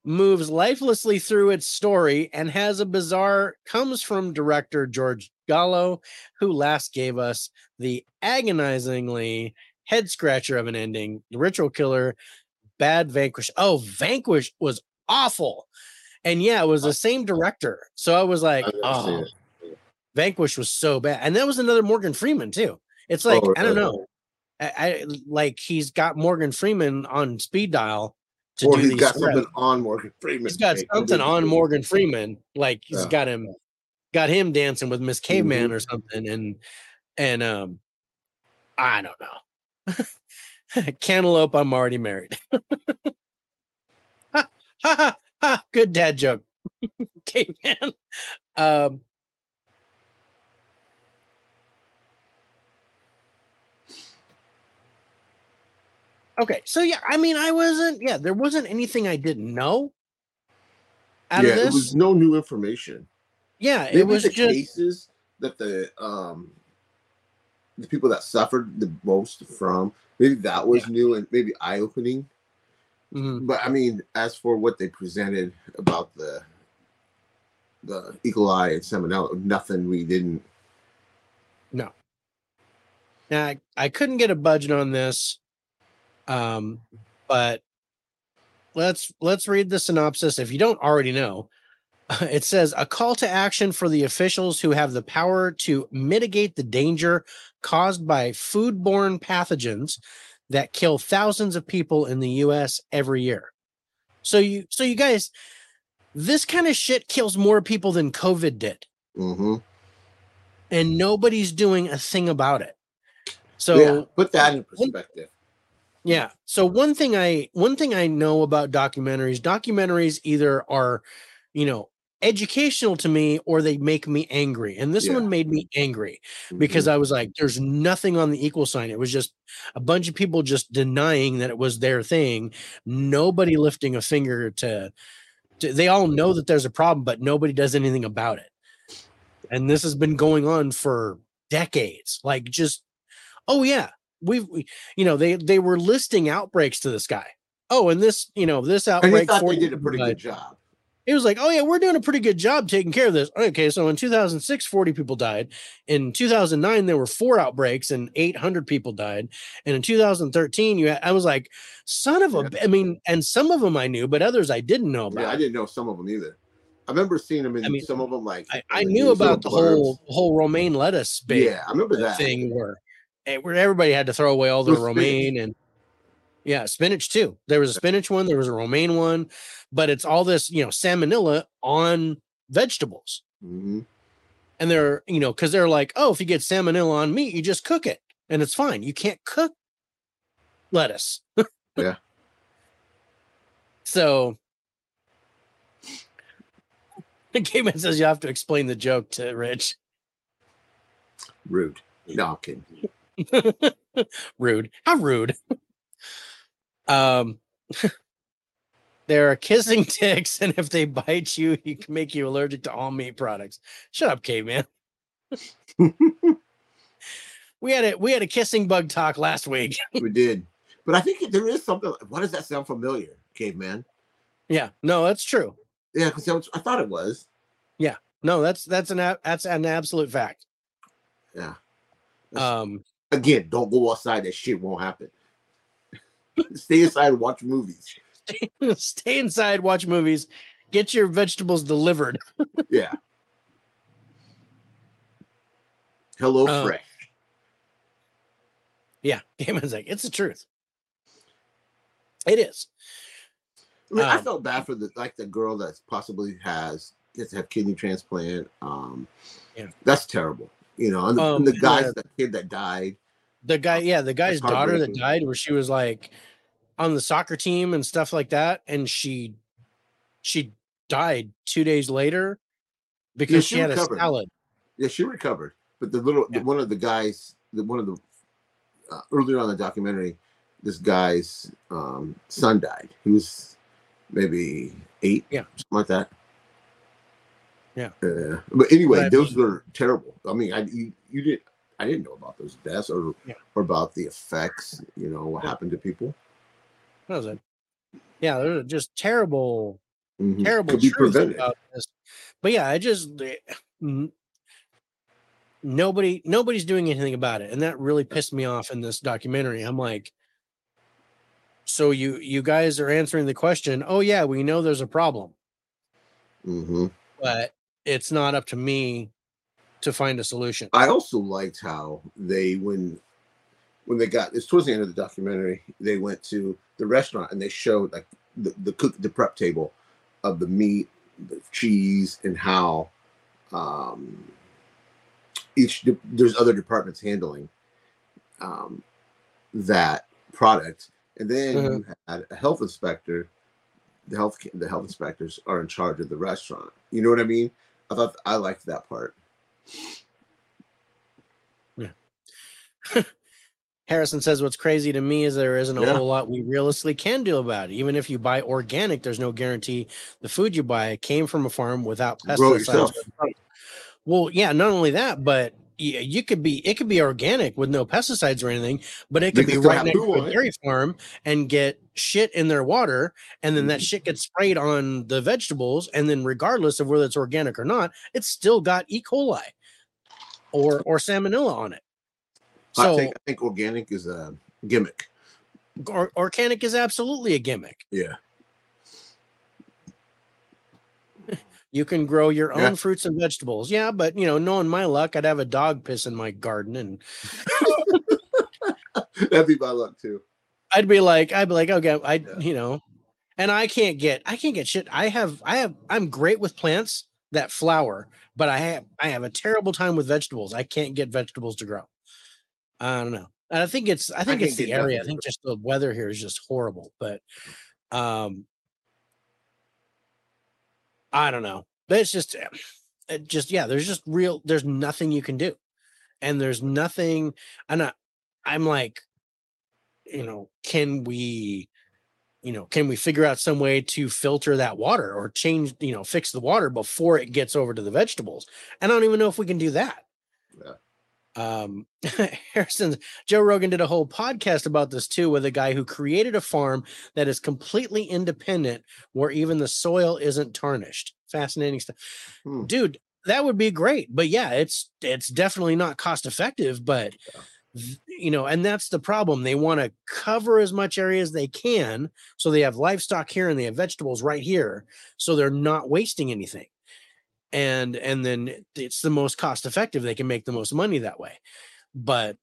moves lifelessly through its story and has a bizarre comes from director George Gallo, who last gave us the agonizingly head scratcher of an ending, The Ritual Killer, Bad Vanquish. Oh, Vanquish was awful. And yeah, it was the same director. So I was like, I've never seen oh. Vanquish was so bad. And that was another Morgan Freeman too. It's like, Oh, I don't know. I, I like he's got Morgan Freeman on speed dial to Or do he's got something on Morgan Freeman. He's got something on. Morgan Freeman. Like he's Yeah. got him got him dancing with Miss Caveman Mhm. or something. And and um I don't know. [laughs] Cantaloupe, I'm already married. [laughs] ha, ha, ha, ha, good dad joke. [laughs] Caveman. Um Okay, so yeah, I mean, I wasn't. Yeah, there wasn't anything I didn't know. Out yeah, of this, it was no new information. yeah, Maybe it was the just cases that the um the people that suffered the most from maybe that was new and maybe eye opening. mhm. But I mean, as for what they presented about the the E. coli and salmonella, nothing we didn't. No. Now, I, I couldn't get a budget on this, um, but let's let's read the synopsis. If you don't already know, [laughs] it says a call to action for the officials who have the power to mitigate the danger caused by foodborne pathogens that kill thousands of people in the U.S. every year. So you so you guys, this kind of shit kills more people than COVID did, Mm-hmm. and nobody's doing a thing about it. So yeah, put that in perspective. Yeah. So one thing I one thing I know about documentaries, documentaries either are, you know, educational to me or they make me angry. And this Yeah. one made me angry because mm-hmm. I was like, there's nothing on the equal sign. It was just a bunch of people just denying that it was their thing. Nobody lifting a finger to, to they all know that there's a problem, but nobody does anything about it. And this has been going on for decades. Like just, oh yeah, we've we, you know, they they were listing outbreaks to this guy. Oh, and this, you know, this and outbreak. thought they 40 did a pretty good job. it was like, "Oh yeah, we're doing a pretty good job taking care of this." Okay, so in 2006, 40 people died. In 2009, there were four outbreaks and 800 people died. And in 2013, you, had, I was like, "Son of a!" Yeah. I mean, and some of them I knew, but others I didn't know about. Yeah, I didn't know some of them either. I remember seeing them in I mean, some of them like I, I knew about the whole whole romaine lettuce Yeah, I remember that thing where where everybody had to throw away all their romaine and yeah, spinach too. There was a spinach one, there was a romaine one, but it's all this, you know, salmonella on vegetables. hmm And they're, you know, because they're like, oh, if you get salmonella on meat, you just cook it and it's fine. You can't cook lettuce. Yeah. So the game says you have to explain the joke to Rich. Rude. No, I'm kidding. [laughs] rude. How rude. um [laughs] there are kissing [laughs] ticks, and if they bite you, you can make you allergic to all meat products. Shut up, caveman. we had a we had a kissing bug talk last week. we did, but I think there is something. Why does that sound familiar, caveman? yeah, no, that's true. Yeah, because I thought it was. Yeah, no, that's that's an that's an absolute fact. Yeah. Um, Again, don't go outside. That shit won't happen. [laughs] Stay inside watch movies. [laughs] stay inside, watch movies, get your vegetables delivered. [laughs] Yeah. Hello, Uh, Fresh. Yeah, caveman's like it's the truth. It is. I mean, I um, felt bad for the like the girl that possibly has gets to have kidney transplant. Um, Yeah. that's terrible. You know, and the, Um, and the guys, yeah. the kid that died. The guy yeah the guy's daughter that died where she was like on the soccer team and stuff like that and she she died two days later because she she had recovered. a salad Yeah, she recovered, but the little Yeah. the, one of the guys, the one of the uh, earlier on the documentary, this guy's um, son died. He was maybe eight, Yeah. something like that. Yeah. Uh, but anyway, But those mean- were terrible. I mean, I you, you didn't. I didn't know about those deaths or Yeah. or about the effects. You know what Yeah. happened to people. that was it yeah there were just terrible Mhm. terrible Could be prevented. about this but yeah i just eh, nobody nobody's doing anything about it and that really pissed me off in this documentary i'm like so you you guys are answering the question oh yeah we know there's a problem hmm but it's not up to me to find a solution. I also liked how they when when they got it's towards the end of the documentary, they went to the restaurant and they showed like the, the cook the prep table of the meat, the cheese, and how um each de- there's other departments handling um that product. And then Mhm. you had a health inspector. The health the health inspectors are in charge of the restaurant. You know what I mean? I thought I liked that part. [laughs] Harrison says, "What's crazy to me is there isn't a Yeah. whole lot we realistically can do about it. Even if you buy organic, there's no guarantee the food you buy came from a farm without pesticides. Well, yeah, not only that, but you could be it could be organic with no pesticides or anything, but it could be right next to a dairy farm and get shit in their water, and then that shit mm-hmm. gets sprayed on the vegetables, and then regardless of whether it's organic or not, it's still got E. coli or or salmonella on it. I So think I think organic is a gimmick. or, organic is absolutely a gimmick. Yeah. You can grow your own Yeah. fruits and vegetables. Yeah, but you know, knowing my luck, I'd have a dog piss in my garden and [laughs] That'd be my luck too. I'd be like, I'd be like, okay, I, Yeah. you know, and I can't get, I can't get shit. I have, I have, I'm great with plants that flower, but I have, I have a terrible time with vegetables. I can't get vegetables to grow. I don't know. And I think it's, I think it's the area. I think just the weather here is just horrible. But, um, I don't know. But it's just, it just yeah. There's just real. There's nothing you can do, and there's nothing. I'm. I'm like, you know, can we, you know, can we figure out some way to filter that water or change, you know, fix the water before it gets over to the vegetables? And I don't even know if we can do that. Yeah. Um, [laughs] Harrison, Joe Rogan did a whole podcast about this too, with a guy who created a farm that is completely independent, where even the soil isn't tarnished. Fascinating stuff, Hmm. dude. That would be great, but yeah, it's it's definitely not cost effective. But th- you know, and that's the problem. They want to cover as much area as they can, so they have livestock here and they have vegetables right here, so they're not wasting anything. And and then it's the most cost effective. They can make the most money that way, but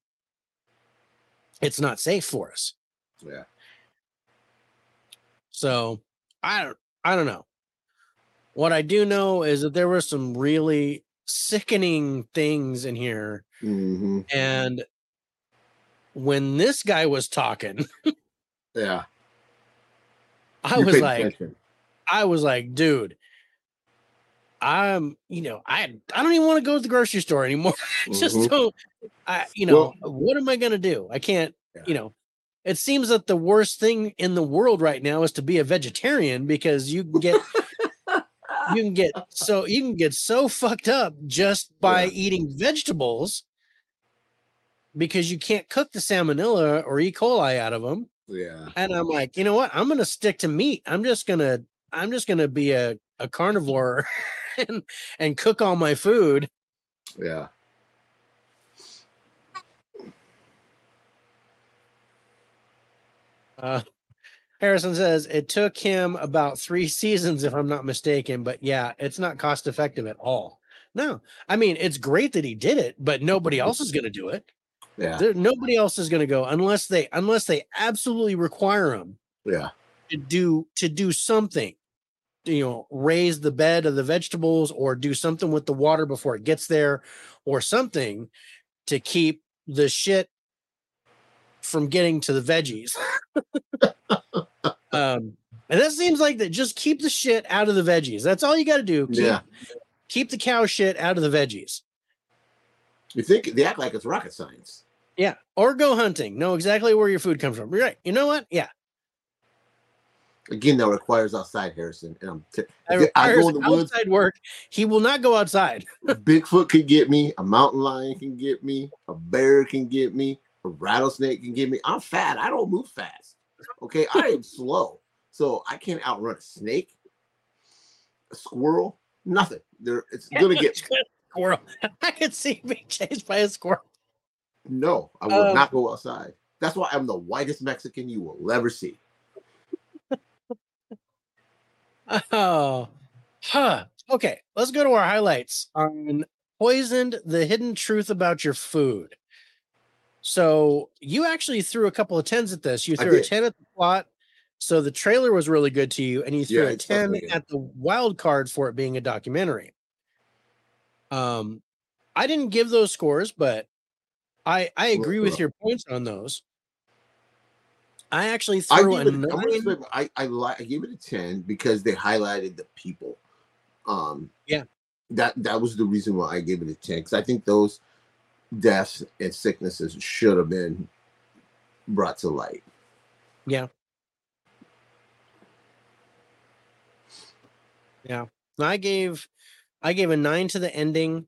it's not safe for us. Yeah. So I don't I don't know. What I do know is that there were some really sickening things in here. hmm And when this guy was talking, [laughs] Yeah. I You was like, attention. I was like, dude, I'm, you know, I I don't even want to go to the grocery store anymore. [laughs] Just Mhm. don't I you know, what am I gonna do? I can't, Yeah. you know. It seems that the worst thing in the world right now is to be a vegetarian because you can get you can get [laughs] so you can get so fucked up just by Yeah. eating vegetables because you can't cook the salmonella or E. coli out of them. Yeah. And I'm like, you know what? I'm gonna stick to meat. I'm just gonna I'm just gonna be a, a carnivore [laughs] and and cook all my food. Yeah. Uh Harrison says it took him about three [laughs] seasons, if I'm not mistaken. But yeah, it's not cost effective at all. No, I mean it's great that he did it, but nobody else is gonna do it. Yeah. There, nobody else is gonna go unless they unless they absolutely require them. Yeah. to do to do something you know raise the bed of the vegetables or do something with the water before it gets there or something to keep the shit from getting to the veggies um and that seems like that just keep the shit out of the veggies that's all you got to do keep, Yeah. keep the cow shit out of the veggies You think they act like it's rocket science. Yeah or go hunting know exactly where your food comes from You're right you know what yeah Again, that requires outside Harrison. And I'm t- I, go in the woods. outside work he will not go outside [laughs] Bigfoot can get me. A mountain lion can get me. A bear can get me. A rattlesnake can get me. I'm fat. I don't move fast. Okay, I am slow, so I can't outrun a snake, a squirrel, nothing. There, it's [laughs] gonna get [laughs] squirrel. I could see being chased by a squirrel. No, I will Um, not go outside. That's why I'm the whitest Mexican you will ever see. Oh, huh. Okay, let's go to our highlights on poisoned the hidden truth about your food. So you actually threw a couple of tens at this. You threw a 10 at the plot. So the trailer was really good to you, and you threw Yeah, a it's definitely 10 good. at the wild card for it being a documentary. Um, I didn't give those scores, but I I agree with your points on those. I actually I threw give a it. I'm gonna nine. I I, li- I gave it a ten because they highlighted the people. Um, Yeah. that that was the reason why I gave it a ten because I think those deaths and sicknesses should have been brought to light. Yeah. Yeah. I gave I gave a nine to the ending.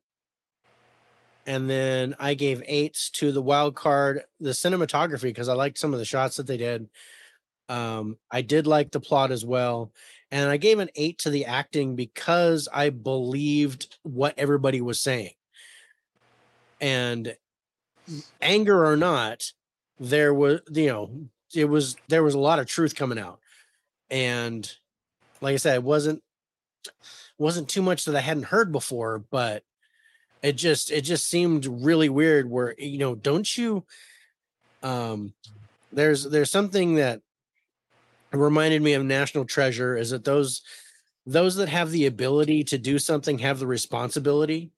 And then I gave eights to the wild card, the cinematography, because I liked some of the shots that they did. Um, I did like the plot as well. And I gave an eight to the acting because I believed what everybody was saying. And anger or not, there was, you know, it was there was a lot of truth coming out. And like I said, it wasn't wasn't too much that I hadn't heard before, but it just it just seemed really weird where you know, don't you um there's there's something that reminded me of National Treasure is that those those that have the ability to do something have the responsibility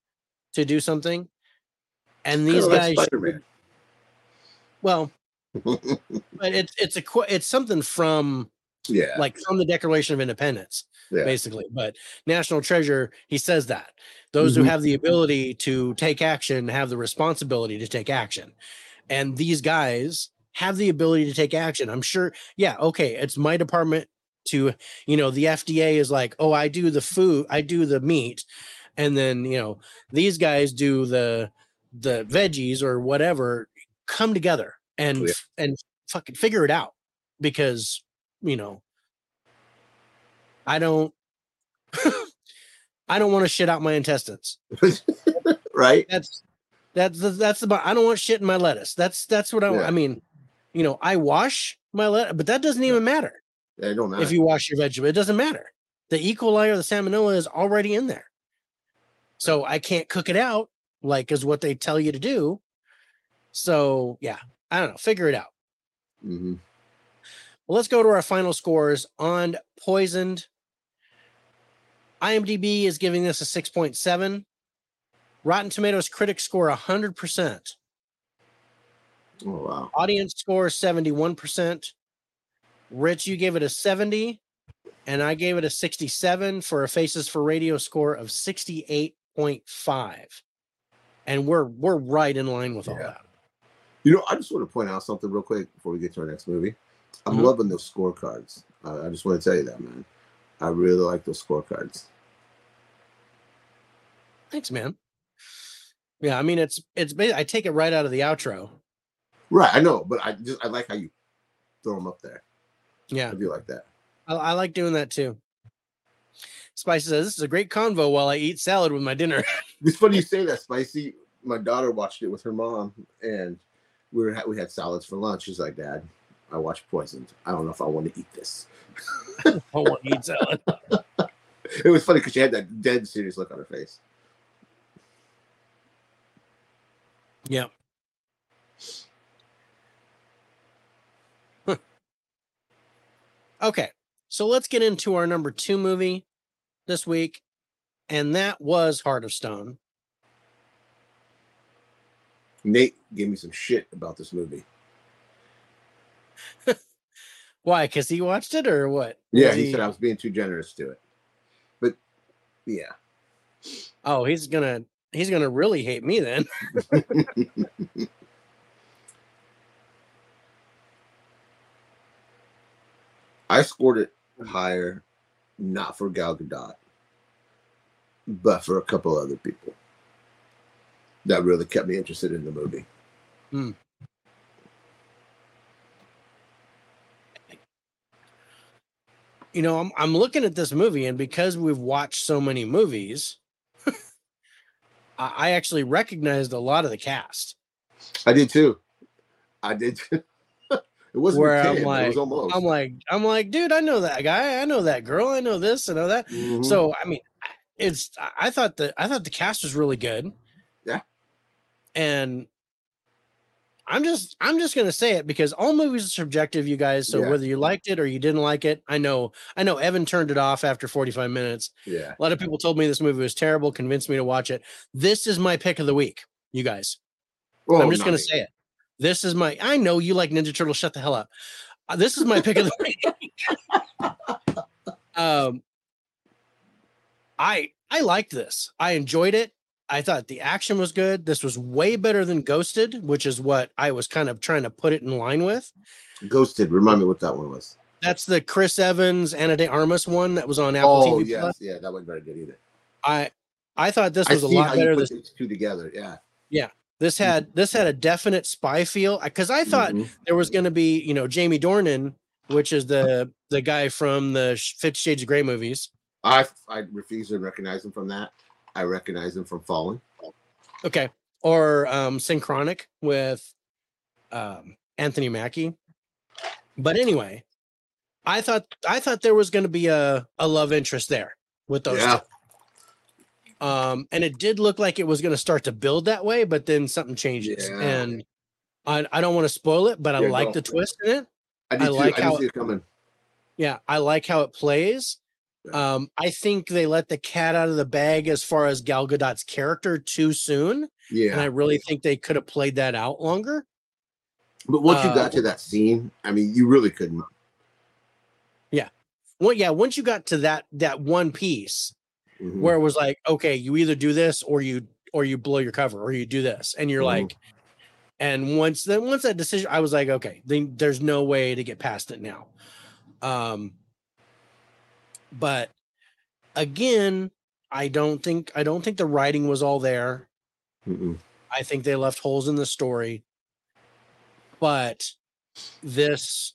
to do something. And these Kinda guys well, [laughs] but it's it's a it's something from yeah, like from the Declaration of Independence, yeah. basically. But National Treasure, he says that those who Mhm. have the ability to take action have the responsibility to take action, and these guys have the ability to take action. I'm sure. Yeah, okay, it's my department to you know the FDA is like, oh, I do the food, I do the meat, and then you know these guys do the the veggies or whatever. Come together and Yeah. and fucking figure it out because you know I don't [laughs] I don't want to shit out my intestines. [laughs] right? That's that's that's about I don't want shit in my lettuce. That's that's what I. Yeah. I mean, you know, I wash my lettuce, but that doesn't even matter Yeah, it don't matter. if you wash your vegetable. It doesn't matter. The E. coli or the salmonella is already in there. So I can't cook it out like is what they tell you to do. So yeah, I don't know. Figure it out. hmm Well, let's go to our final scores on Poisoned. IMDb is giving this a 6.7. Rotten Tomatoes critics score 100%. Oh wow. Audience score 71%. Rich, you gave it a 70, and I gave it a 67 for a Faces for Radio score of 68.5. And we're we're right in line with all Yeah. that. You know, I just want to point out something real quick before we get to our next movie. I'm Mhm. loving those scorecards. Uh, I just want to tell you that, man. I really like those scorecards. Thanks, man. Yeah, I mean it's it's I take it right out of the outro. Right, I know, but I just I like how you throw them up there. Yeah. I do like that. I, I like doing that too. Spicy says this is a great convo while I eat salad with my dinner. [laughs] It's funny you say that, Spicy. My daughter watched it with her mom, and we were we had salads for lunch. She's like, "Dad, I watched Poisoned. I don't know if I want to eat this." [laughs] I want to eat salad. [laughs] It was funny because she had that dead serious look on her face. Yeah. Huh. Okay, so let's get into our number two movie this week, and that was Heart of Stone. Nate gave me some shit about this movie. [laughs] Why? Because he watched it, or what? Yeah, Was he said I was being too generous to it. But yeah. Oh, he's gonna he's gonna really hate me then. [laughs] I scored it higher, not for Gal Gadot, but for a couple other people that really kept me interested in the movie. Hmm. You know, I'm I'm looking at this movie, and because we've watched so many movies, [laughs] I, I actually recognized a lot of the cast. I did too. I did. Too. [laughs] it wasn't Where I'm 10, it like- almost. I'm like, I'm like, dude, I know that guy, I know that girl, I know this, I know that. Mhm. So I mean, it's I- I thought the I thought the cast was really good. Yeah. And I'm just I'm just gonna say it because all movies are subjective, you guys. So Yeah. whether you liked it or you didn't like it, I know I know Evan turned it off after 45 minutes. yeah. A lot of people told me this movie was terrible, convinced me to watch it. This is my pick of the week, you guys. Oh, I'm just not gonna say it. This is my. I know you like Ninja Turtle. Shut the hell up. Uh, this is my pick of the [laughs] week. um, I I liked this. I enjoyed it. I thought the action was good. This was way better than Ghosted, which is what I was kind of trying to put it in line with. Ghosted. Remind me what that one was. That's the Chris Evans, Ana de Armas one that was on Apple Oh TV yes, Plus. yeah, that wasn't very good either. I I thought this was a lot better. put This these two together. Yeah. Yeah. This had this had a definite spy feel because I thought Mhm. there was going to be you know Jamie Dornan, which is the the guy from the Fifty Shades of Grey movies. I I refuse to recognize him from that. I recognize him from Fallen. Okay, or um, Synchronic with um, Anthony Mackie. But anyway, I thought I thought there was going to be a a love interest there with those Yeah. two. Um, and it did look like it was going to start to build that way, but then something changes, Yeah. and I, I don't want to spoil it, but I Yeah, like don't. the twist in it. I I like I how- it coming. Yeah, I like how it plays. Um, I think they let the cat out of the bag as far as Gal Gadot's character too soon, Yeah, and I really think they could have played that out longer. But once you uh, got to that scene, I mean, you really couldn't. Yeah. Well, yeah, once you got to that that one piece Mhm. where it was like, okay, you either do this or you or you blow your cover or you do this, and you're Mhm. like, and once then once that decision, I was like, okay, then there's no way to get past it now. Um, but again, I don't think I don't think the writing was all there. Mhm. I think they left holes in the story. But this,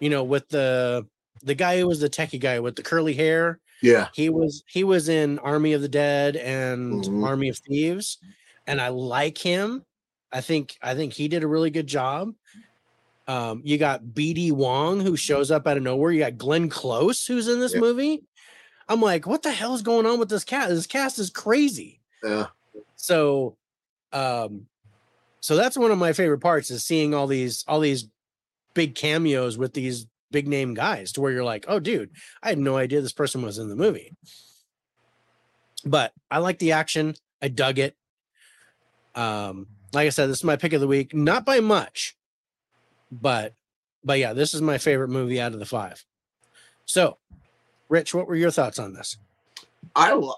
you know, with the the guy who was the techie guy with the curly hair, Yeah. he was he was in Army of the Dead and Mhm. Army of Thieves, and I like him. I think I think he did a really good job. Um, you got BD Wong who shows up out of nowhere. You got Glenn Close who's in this Yeah. movie. I'm like, what the hell is going on with this cast? This cast is crazy. Yeah. So, um, so that's one of my favorite parts is seeing all these all these big cameos with these big name guys to where you're like, oh, dude, I had no idea this person was in the movie. But I like the action. I dug it. Um, like I said, this is my pick of the week, not by much, but but yeah, this is my favorite movie out of the five. So, Rich, what were your thoughts on this? I lo-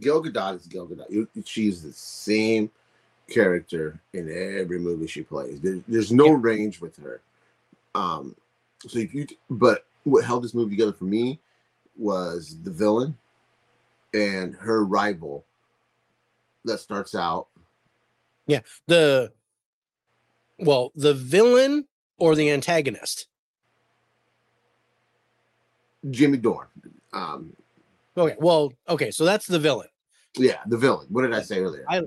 Gal Gadot is Gal Gadot. She's the same character in every movie she plays. There, there's no Yeah. range with her. Um, so if you, but what held this movie together for me was the villain and her rival that starts out. Yeah, the well, the villain or the antagonist? Jimmy Dorn. Um, Okay, well, okay, so that's the villain. yeah, the villain. What did I say earlier? I-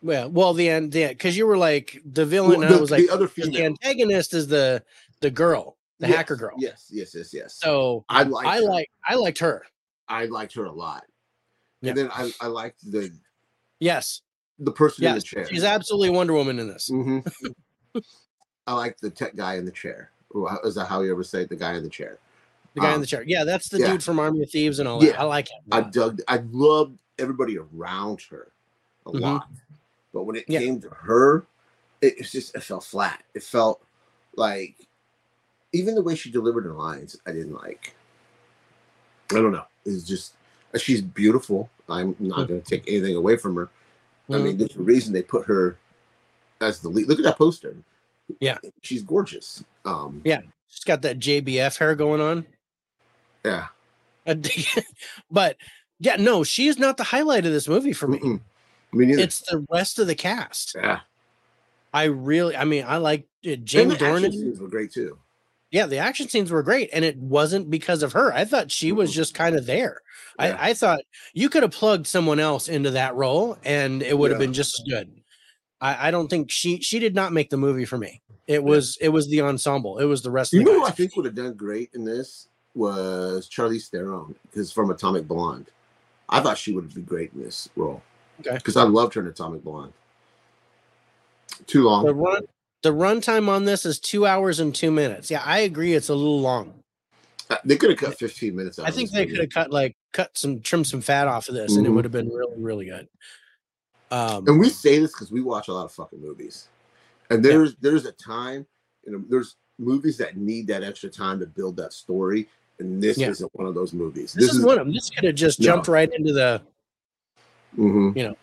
Well, well, the end, yeah, because you were like the villain, Well, and I the, was like, the other the antagonist is the the girl, the Yes, hacker girl. Yes, yes, yes, yes. So I like. I like I liked her. I liked her a lot. Yeah. And then I, I liked the Yes, the person in the yes, chair. she's absolutely Wonder Woman in this. hmm [laughs] I like the tech guy in the chair. How- Is that how you ever say it? the guy in the chair? The guy in Um, the chair. Yeah, that's the yeah. dude from Army of Thieves and all that. Yeah. I like him. I dug. I loved everybody around her a Mhm. lot, but when it Yeah. came to her, it, it's just it felt flat. It felt like even the way she delivered her lines, I didn't like. I don't know. It's just she's beautiful. I'm not Mm. going to take anything away from her. I Mhm. mean, there's a reason they put her as the lead. Look at that poster. Yeah. she's gorgeous. Um, Yeah. She's got that JBF hair going on. yeah. [laughs] but yeah, no, she is not the highlight of this movie for me. Mm-mm. Me neither. It's the rest of the cast. yeah. I really, I mean, I like uh, Jamie Dornan. were great too. Yeah, the action scenes were great, and it wasn't because of her. I thought she was Mhm. just kind of there. Yeah. I, I thought you could have plugged someone else into that role, and it would have Yeah. been just as good. I, I don't think she she did not make the movie for me. It was it was the ensemble. It was the rest You of the know who I think would have done great in this was Charlize Theron, because from Atomic Blonde. I thought she would be great in this role. Okay. Because I loved her in Atomic Blonde. Too long. The run the runtime on this is two hours and two minutes. Yeah, I agree. It's a little long. Uh, They could have cut 15 minutes out. I think they could have cut like cut some trim some fat off of this, and it Mhm. would have been really really good. Um, And we say this because we watch a lot of fucking movies. And there's there's a time, you know, there's movies that need that extra time to build that story. And this Yeah. isn't one of those movies. this, is, one of them. This could have just No. jumped right into the Mhm. You know.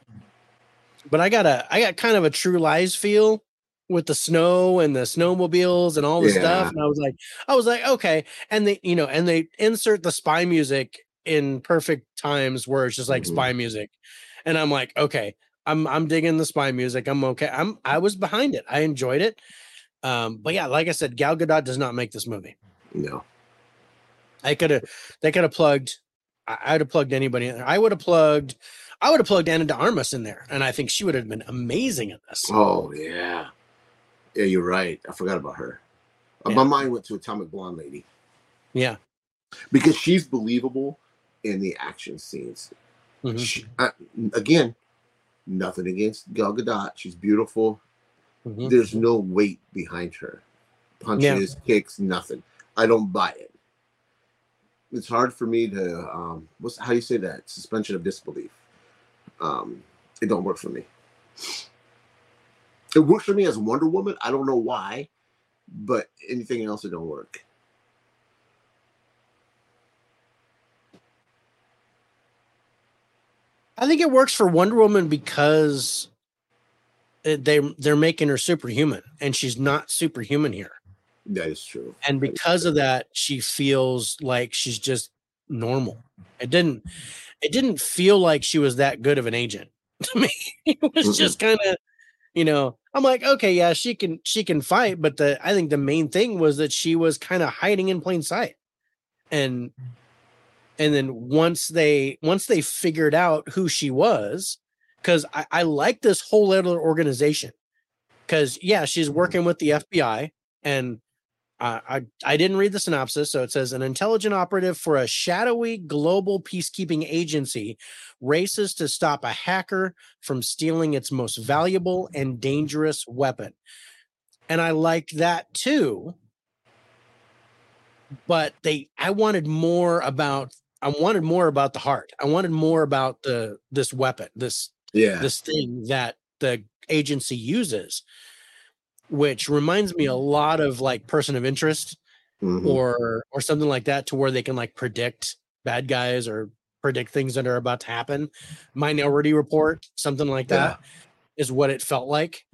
But I got a I got kind of a True Lies feel with the snow and the snowmobiles and all the Yeah. stuff, and I was like, I was like, okay, and they you know, and they insert the spy music in perfect times where it's just like Mhm. spy music, and I'm like, okay, I'm I'm digging the spy music. I'm okay. I'm I was behind it. I enjoyed it. Um, but yeah, like I said, Gal Gadot does not make this movie. No. I could have they could have plugged I, I'd have plugged anybody in there. I would have plugged I would have plugged Ana de Armas in there, and I think she would have been amazing in this. Oh yeah. Yeah, you're right. I forgot about her. Uh, Yeah. My mind went to Atomic Blonde Lady Yeah. because she's believable in the action scenes. Mhm. She, I, again, nothing against Gal Gadot. She's beautiful. Mhm. There's no weight behind her. Punches, kicks, nothing. I don't buy it. It's hard for me to um what's how you say that? Suspension of disbelief. Um it don't work for me. It works for me as Wonder Woman. I don't know why, but anything else it don't work. I think it works for Wonder Woman because eh, they they're making her superhuman, and she's not superhuman here. That is true. and because of that she feels like she's just normal it didn't it didn't feel like she was that good of an agent [laughs] to me it was Mm-mm. just kind of you know i'm like okay yeah she can she can fight but the i think the main thing was that she was kind of hiding in plain sight. And mm. and then once they once they figured out who she was because I, I like this whole other organization. Because yeah she's mm-hmm. working with the fbi and uh, I I didn't read the synopsis, so it says an intelligent operative for a shadowy global peacekeeping agency races to stop a hacker from stealing its most valuable and dangerous weapon. And I liked that too. But they I wanted more about I wanted more about the heart. I wanted more about the this weapon, this Yeah. this thing that the agency uses which reminds me a lot of like person of interest Mhm. or or something like that to where they can like predict bad guys or predict things that are about to happen. Minority report something like that is what it felt like.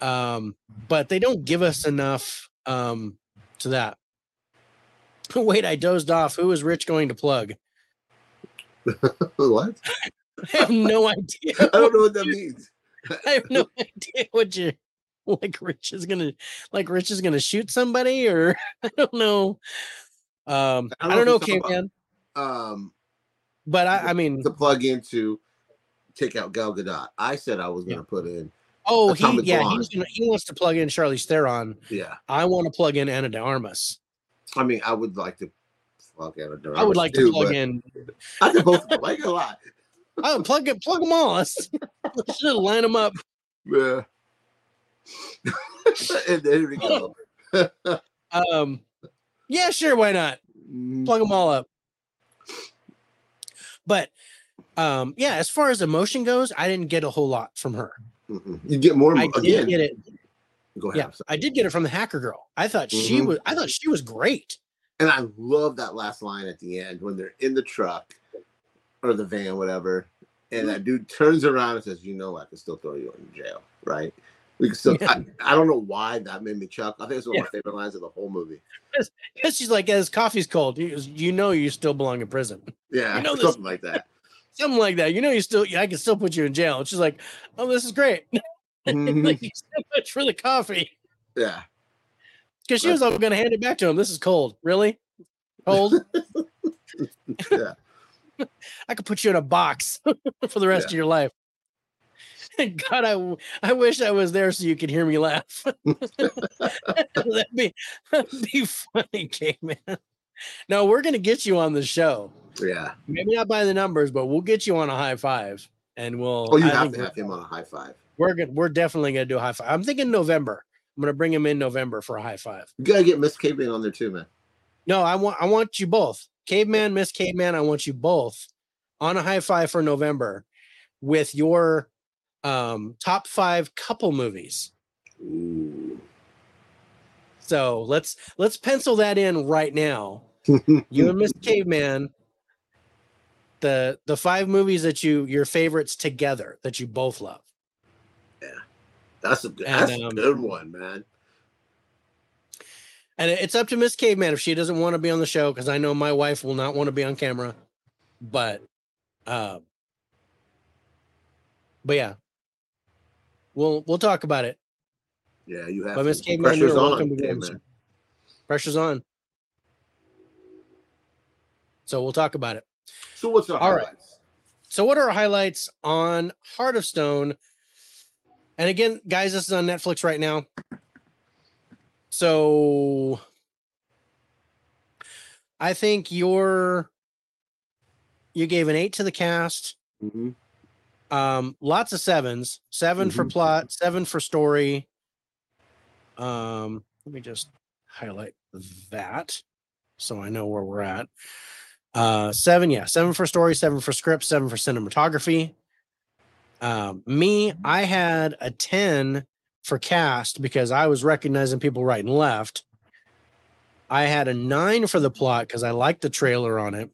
Um but they don't give us enough um to that. [laughs] Wait i dozed off. Who is rich going to plug? [laughs] What? [laughs] i have no idea I don't know what that means. I have no idea what you [laughs] like. Rich is gonna like. Rich is gonna shoot somebody, or [laughs] I don't know. Um, I I don't don't, know if he's. Um But I, I mean, to plug into take out Gal Gadot. I said I was gonna put in oh, he yeah, he's gonna, he wants to plug in Charlize Theron. yeah. I want to plug in Ana de Armas. I mean I would like to plug Ana de I would like too, to plug in. [laughs] I could both. I ain't gonna lie. I would plug it, plug them all. Let's, let's just line them up. Yeah. [laughs] and there we go. Um, yeah, sure, why not? Mm, Plug them all up. But um, yeah, as far as emotion goes, I didn't get a whole lot from her. mm-mm. You get more I did get it. Go ahead. Yeah. I did get it from the hacker girl. I thought she Mhm. was. I thought she was great. And I love that last line at the end when they're in the truck or the van, whatever. And that dude turns around and says, You know, I can still throw you in jail, right? We can still, Yeah. I, I don't know why that made me chuck. I think it's one of my favorite lines of the whole movie. Because she's like, as coffee's cold, you, you know you still belong in prison. Yeah, You know [laughs] something like that. [laughs] Something like that. You know you still. I can still put you in jail. And she's like, oh, this is great. [laughs] Mhm. Thank you so much for the coffee. yeah. Because she was going to hand it back to him. This is cold. Really? Cold? Yeah. I could put you in a box for the rest Yeah. of your life. [laughs] God, I, I wish I was there so you could hear me laugh. [laughs] that'd be [laughs] that'd be funny, caveman. No, we're gonna get you on the show. Yeah. Maybe not by the numbers, but we'll get you on a high five, and we'll. Oh, you I have to have him on a high five. We're gonna, we're definitely gonna do a high five. I'm thinking November. I'm gonna bring him in November for a high five. You gotta get Miss Caveman on there too, man. No, I want I want you both, caveman, Miss Caveman. I want you both on a high five for November with your um top five couple movies. Ooh. So let's let's pencil that in right now. [laughs] You and Miss Caveman the the five movies that you your favorites together that you both love. Yeah, that's a good, And, that's um, a good one, man. And it's up to Miss Caveman if she doesn't want to be on the show because I know my wife will not want to be on camera. But, uh, but yeah, we'll we'll talk about it. Yeah, you have. But Miss. Caveman, Pressure's you're on, welcome to be on Caveman. show. Pressure's on. So we'll talk about it. So what's our All right. highlights? So, what are our highlights on Heart of Stone? And again, guys, this is on Netflix right now. So, I think you're you gave an eight to the cast. Mhm. Um, lots of sevens. 7 for Mhm. plot, seven for story. Um, let me just highlight that so I know where we're at. Uh, seven, yeah, seven for story, seven for script, seven for cinematography. Um, me, I had a 10 for cast because I was recognizing people right and left. I had a nine for the plot because I liked the trailer on it.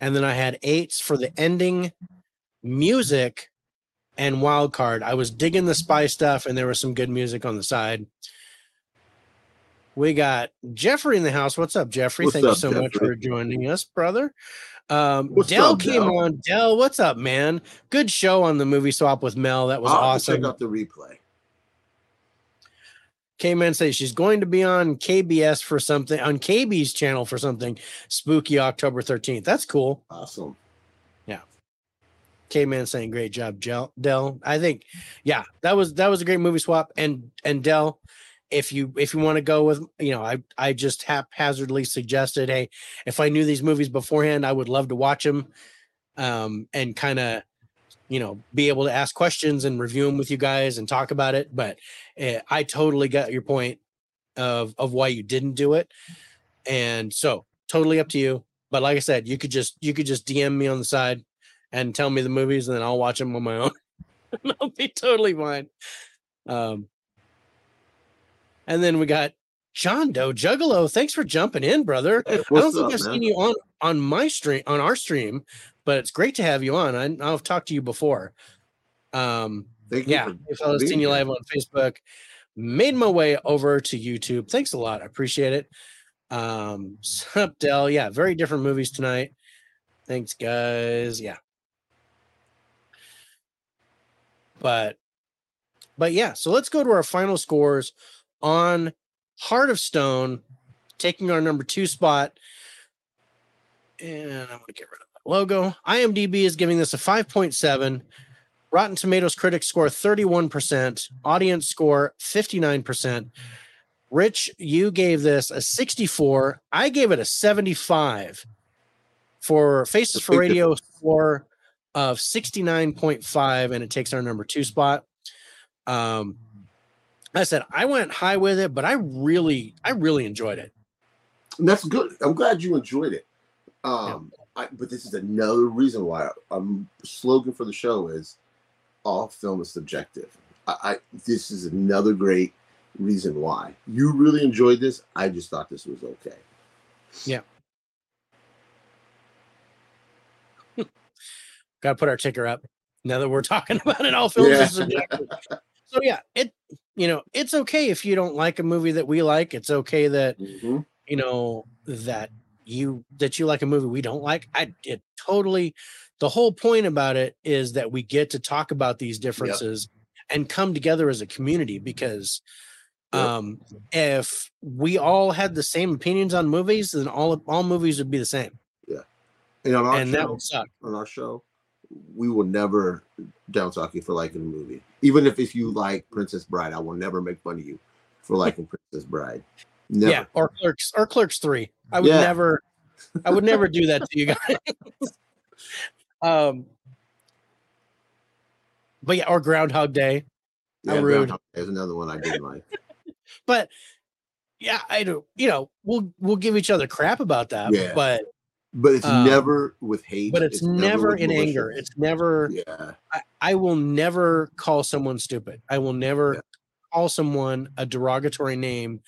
And then I had eights for the ending, music, and wild card. I was digging the spy stuff, and there was some good music on the side. We got Jeffrey in the house. What's up, Jeffrey? What's Thank you up, so much for joining us, brother. Um, What's Dell up, came Dell? on. Dell, what's up, man? Good show on the movie swap with Mel. That was I'll awesome. Check out the replay. K-Man says she's going to be on KBS for something on KB's channel for something spooky October 13th. That's cool. Awesome. K-Man saying great job, Dell. I think, yeah, that was that was a great movie swap. And and Dell, if you if you want to go with, you know, I I just haphazardly suggested, hey, if I knew these movies beforehand, I would love to watch them, um, and kind of, you know, be able to ask questions and review them with you guys and talk about it. But uh, I totally got your point of of why you didn't do it, and so totally up to you. But like I said, you could just you could just DM me on the side and tell me the movies, and then I'll watch them on my [laughs] own. I'll be totally fine. Um, and then we got John Doe Juggalo. Thanks for jumping in, brother. I don't think up, I've man? seen you on on my stream on our stream, but it's great to have you on. I, I've talked to you before. Um, Thank yeah, if I was seeing you live on Facebook, made my way over to YouTube. Thanks a lot. I appreciate it. Um, [laughs] sup, Dell. Yeah, very different movies tonight. Thanks, guys. Yeah. But but yeah, so let's go to our final scores on Heart of Stone, taking our number two spot. And I'm gonna get rid of that logo. IMDb is giving this a 5.7. Rotten Tomatoes critics score 31%, audience score 59%. Rich, you gave this a 64. I gave it a 75 for Faces for Radio score of 69.5, and it takes our number two spot. Um, I said I went high with it, but I really, I really enjoyed it. And that's good. I'm glad you enjoyed it. Um, I, but this is another reason why um slogan for the show is all film is subjective. I, I this is another great reason why you really enjoyed this. I just thought this was okay. Got to put our ticker up now that we're talking [laughs] about it. All films Yeah. so yeah, it you know it's okay if you don't like a movie that we like. It's okay that Mhm. you know that you that you like a movie we don't like. I it totally. The whole point about it is that we get to talk about these differences and come together as a community because Yep. um if we all had the same opinions on movies then all all movies would be the same And on our and that would suck on our show, we will never down talk you for liking a movie. Even if if you like Princess Bride, I will never make fun of you for liking Princess Bride. Never. Yeah, or clerks or clerks three. I would Yeah. never I would never do that to you guys. [laughs] um but yeah, or Groundhog Day. Yeah, rude. Groundhog Day is another one I did like. [laughs] But yeah, I do you know, we'll we'll give each other crap about that. Yeah. But But it's Um, never with hate. but it's, never, with in anger. It's never yeah. I, I will never call someone stupid. I will never Yeah. call someone a derogatory name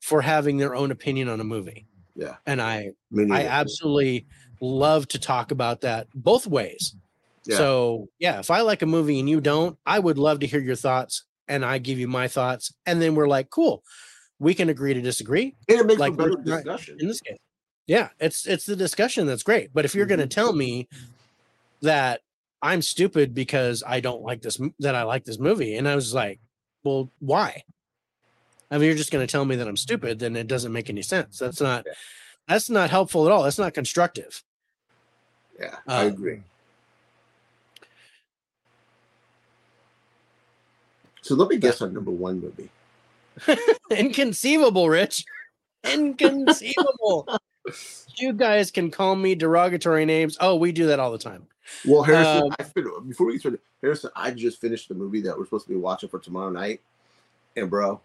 for having their own opinion on a movie. Yeah. And I I absolutely love to talk about that both ways. Yeah. So yeah, if I like a movie and you don't, I would love to hear your thoughts and I give you my thoughts. And then we're like, cool, we can agree to disagree And it makes like for better discussion. in this case. Yeah, it's it's the discussion that's great. But if you're going to tell me that I'm stupid because I don't like this that I like this movie, and I was like, well, why? I mean, you're just going to tell me that I'm stupid, then it doesn't make any sense. That's not that's not helpful at all. That's not constructive. Yeah, I Uh, agree. So let me guess on number one movie. [laughs] Inconceivable, Rich. Inconceivable. [laughs] you guys can call me derogatory names. Oh, we do that all the time. Well, Harrison, Um, fin- before we started, Harrison, I just finished the movie that we're supposed to be watching for tomorrow night, and bro,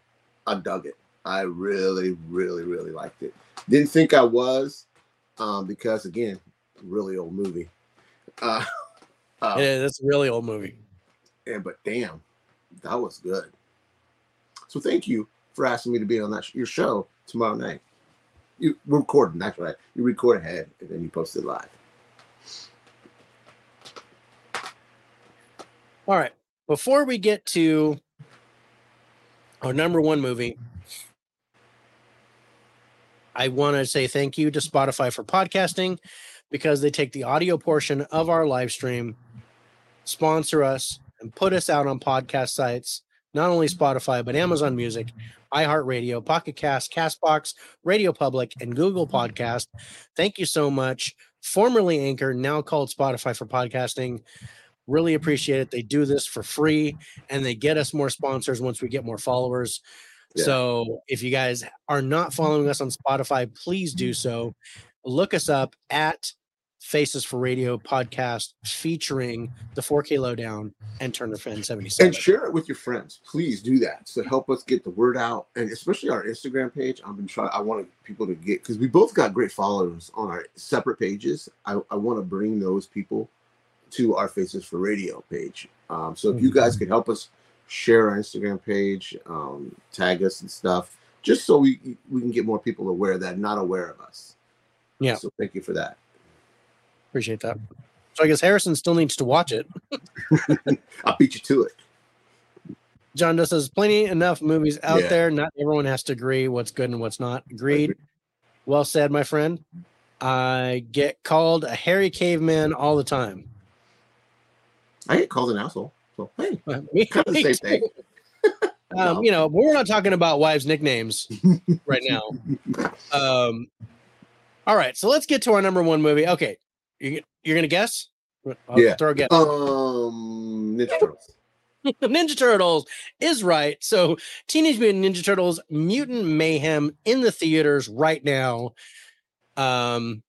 I dug it. I really, really, really liked it. Didn't think I was, um, because again, really old movie. Uh, [laughs] uh, Yeah, that's a really old movie. and but damn, that was good. So thank you for asking me to be on that sh- your show tomorrow night. You recording, that's right. You record ahead and then you post it live. All right. Before we get to our number one movie, I want to say thank you to Spotify for podcasting because they take the audio portion of our live stream, sponsor us, and put us out on podcast sites, not only Spotify, but Amazon Music, iHeartRadio, Pocket Cast, Castbox, Radio Public, and Google Podcast. Thank you so much. Formerly Anchor, now called Spotify for podcasting. Really appreciate it. They do this for free and they get us more sponsors once we get more followers. Yeah. So if you guys are not following us on Spotify, please do so. Look us up at Faces for Radio podcast featuring the 4K Lowedown and Turner Fan 77. And share it with your friends. Please do that. So help us get the word out. And especially our Instagram page. I've been trying I want people to get because we both got great followers on our separate pages. I, I want to bring those people to our Faces for Radio page. Um, so if you guys could help us share our Instagram page, um, tag us and stuff, just so we we can get more people aware that not aware of us. Yeah. So thank you for that. Appreciate that. So I guess Harrison still needs to watch it. [laughs] I'll beat you to it. John does says plenty enough movies out Yeah. there. Not everyone has to agree what's good and what's not. Agreed. Well said, my friend. I get called a hairy caveman all the time. I get called an asshole. So hey, Me- [laughs] kind of the same thing. [laughs] Um, No. you know, but we're not talking about wives' nicknames right now. Um, all right, so let's get to our number one movie. Okay, you, you're gonna guess? I'll Yeah. throw a guess. Um, Ninja Turtles. [laughs] Ninja Turtles is right. So, Teenage Mutant Ninja Turtles: Mutant Mayhem in the theaters right now. Um,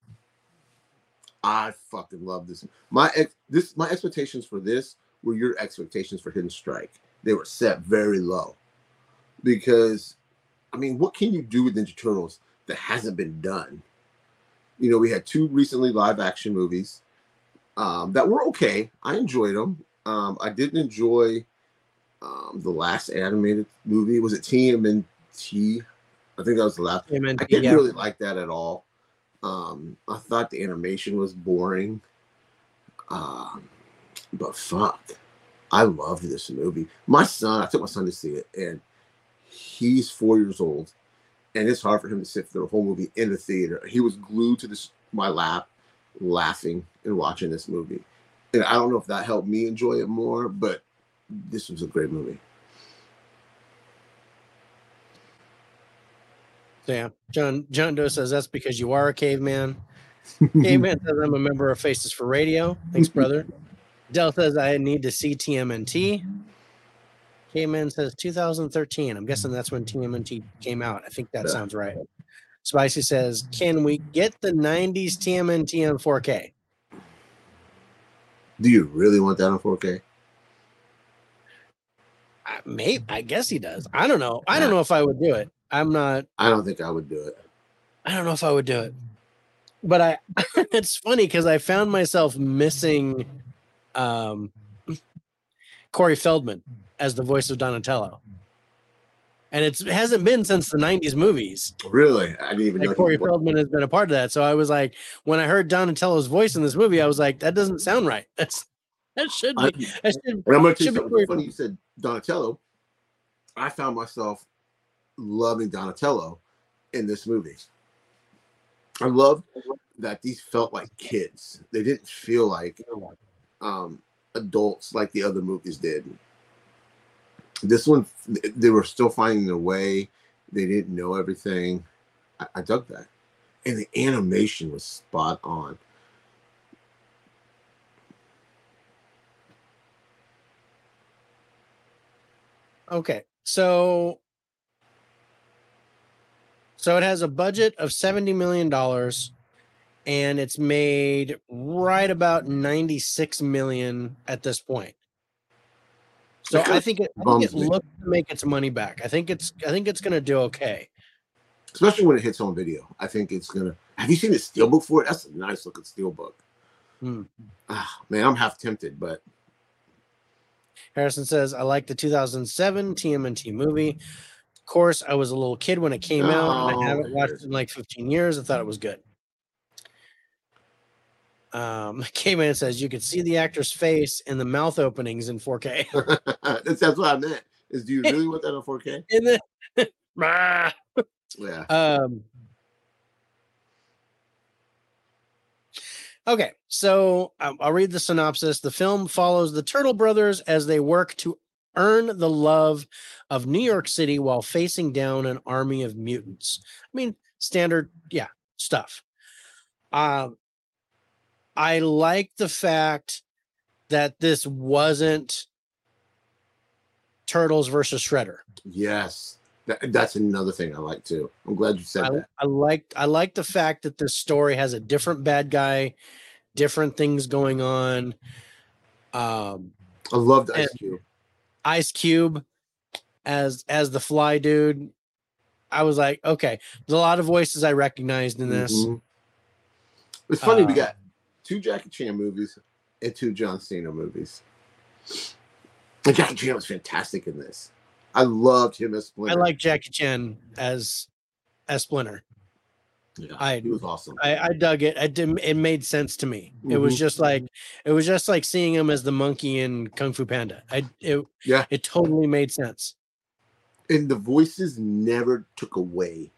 I fucking love this. My ex- this my expectations for this were your expectations for Hidden Strike. They were set very low because, I mean, what can you do with Ninja Turtles that hasn't been done? You know, we had two recently live action movies um, that were okay. I enjoyed them. Um, I didn't enjoy um, the last animated movie. Was it TMNT? I think that was the last. I didn't yeah. really like that at all. Um, I thought the animation was boring. Um, but fuck, I loved this movie. My son, I took my son to see it, and he's four years old, and it's hard for him to sit through the whole movie in the theater. He was glued to this my lap, laughing and watching this movie. And I don't know if that helped me enjoy it more, but this was a great movie. Yeah, John John Doe says that's because you are a caveman. [laughs] Caveman says I'm a member of Faces for Radio. Thanks, brother. [laughs] Dell says I need to see TMNT. Caveman says 2013. I'm guessing that's when TMNT came out. I think that sounds right. Spicy says, can we get the 90s TMNT on 4K? Do you really want that on 4K? I, maybe I guess he does. I don't know. I don't know if I would do it. I'm not. I don't think I would do it. I don't know if I would do it. But I [laughs] it's funny because I found myself missing um Corey Feldman as the voice of Donatello. and it's, it hasn't been since the '90s movies. Really, I didn't even Like know. Corey Feldman has been a part of that, so I was like, when I heard Donatello's voice in this movie, I was like, that doesn't sound right. [laughs] That's that should I- be. That should, And I'm going to tell you be something Corey funny. You said Donatello. I found myself loving Donatello in this movie. I loved that these felt like kids. They didn't feel like um, adults like the other movies did. This one, they were still finding their way. They didn't know everything. I, I dug that, and the animation was spot on. Okay, so so it has a budget of seventy million dollars, and it's made right about ninety six million at this point. So kinda I think it, I think it looks to make its money back. I think it's I think it's gonna do okay. especially when it hits on video. I think it's gonna. Have you seen the steelbook for it? That's a nice looking steelbook. Hmm. Ah, man, I'm half tempted, but Harrison says, "I like the 2007 TMNT movie. Of course, I was a little kid when it came out, and I Oh, haven't watched it in like 15 years. I thought it was good." Um, [laughs] came in and says, "You could see the actor's face and the mouth openings in 4K." that's, [laughs] that's what I meant. Is do you really want that on 4K? in the Rah. Yeah. um. Okay, so um, I'll read the synopsis. The film follows the Turtle Brothers as they work to earn the love of New York City while facing down an army of mutants. I mean, standard, yeah, stuff. Um, I like the fact that this wasn't Turtles versus Shredder. Yes. That, that's another thing I like too. I'm glad you said I, that. I like I like the fact that this story has a different bad guy, different things going on. Um, I loved Ice Cube. Ice Cube as as the fly dude. I was like, okay, there's a lot of voices I recognized in this. Mhm. It's funny we Uh, got two Jackie Chan movies and two John Cena movies. And Jackie Chan was fantastic in this. I loved him as Splinter. I like Jackie Chan as as Splinter. Yeah, I- he was awesome. I, I dug it. It did, it made sense to me. It was Mhm. just like it was just like seeing him as the monkey in Kung Fu Panda. I it Yeah. it totally made sense. and the voices never took away.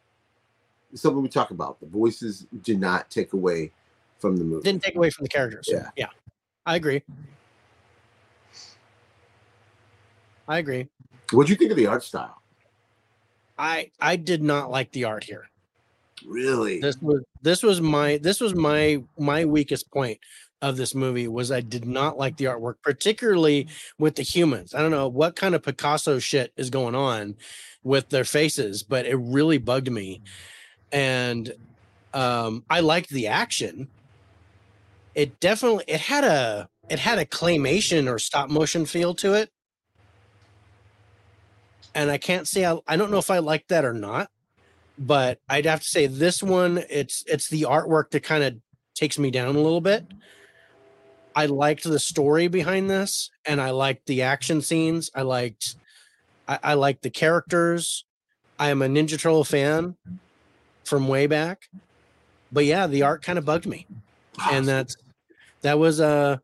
It's something we talk about. The voices did not take away from the movie. Didn't take away from the characters. Yeah. yeah, I agree. I agree. What'd you think of the art style? I I did not like the art here. Really? This was this was my this was my my weakest point of this movie was I did not like the artwork, particularly with the humans. I don't know what kind of Picasso shit is going on with their faces, but it really bugged me. And um I liked the action. It definitely it had a it had a claymation or stop motion feel to it. And I can't say I, I don't know if I like that or not but I'd have to say this one it's it's the artwork that kind of takes me down a little bit. I liked the story behind this and I liked the action scenes. I liked I, I liked the characters. I am a Ninja Turtle fan from way back. But yeah, the art kind of bugged me. And that's that was uh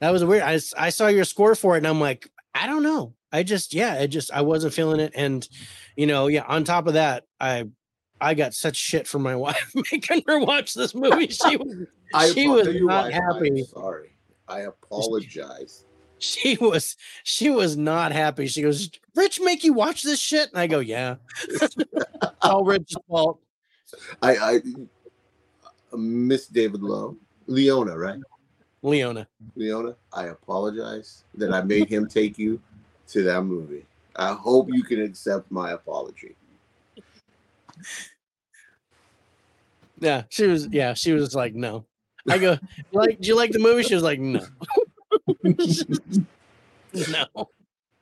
that was a weird I saw your score for it and I'm like, I don't know. I just yeah, it just I wasn't feeling it. And you know, yeah, on top of that, I I got such shit from my [laughs] wife making her watch this movie. [laughs] She was I she was not I'm happy. sorry. I apologize. she was she was not happy. She goes, Rich make you watch this shit? And I go, Yeah. [laughs] it's all Rich's fault. I, I uh, Miss David Lowe, Leona, right? Leona. Leona, I apologize that I made him take you to that movie. I hope you can accept my apology. Yeah, she was yeah, she was like, No. I go, like, do you like the movie? She was like, No. [laughs] no.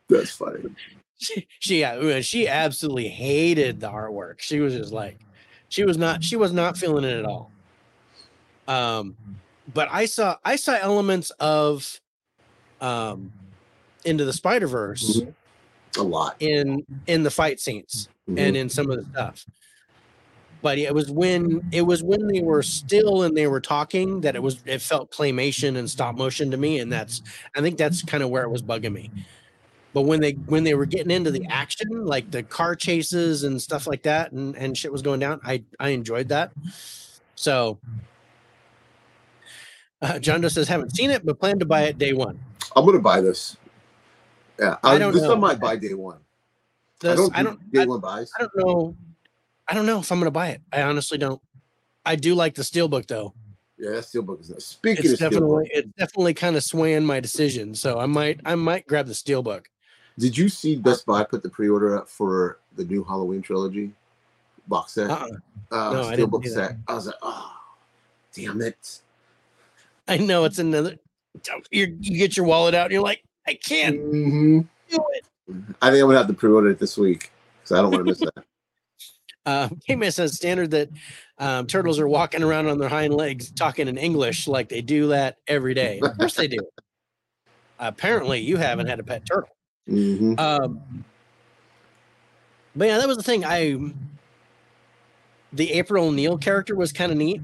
That's funny. she, she she absolutely hated the artwork. She was just like, she was not, she was not feeling it at all. Um, but I saw, I saw elements of, um, into the Spider Verse, Mhm. A lot. in in the fight scenes Mhm. and in some of the stuff. But it was when it was when they were still and they were talking that it was it felt claymation and stop motion to me, and that's I think that's kind of where it was bugging me. But when they when they were getting into the action, like the car chases and stuff like that, and and shit was going down, I I enjoyed that. So, uh, John Doe says haven't seen it, but plan to buy it day one. I'm gonna buy this. Yeah, I I don't this know. one might buy day one. I This- don't. I don't. Day I, one buys. I don't know. I don't know if I'm gonna buy it. I honestly don't. I do like the steelbook though. Yeah, that steelbook is nice. Speaking It's of steelbook, definitely it's definitely kind of swaying my decision. So I might I might grab the steelbook. did you see Best Buy put the pre-order up for the new Halloween trilogy box set? Uh-uh. Uh, No, I steelbook set. I was like, oh, damn it. I know it's another. You you get your wallet out and you're like, I can't Mhm. do it. I think I'm gonna have to pre-order it this week because I don't want to miss that. [laughs] Uh, K-Man says standard that um, turtles are walking around on their hind legs talking in English like they do that every day. Of course they do. Apparently, you haven't had a pet turtle. hmm Um, but yeah, that was the thing. I the April O'Neil character was kind of neat.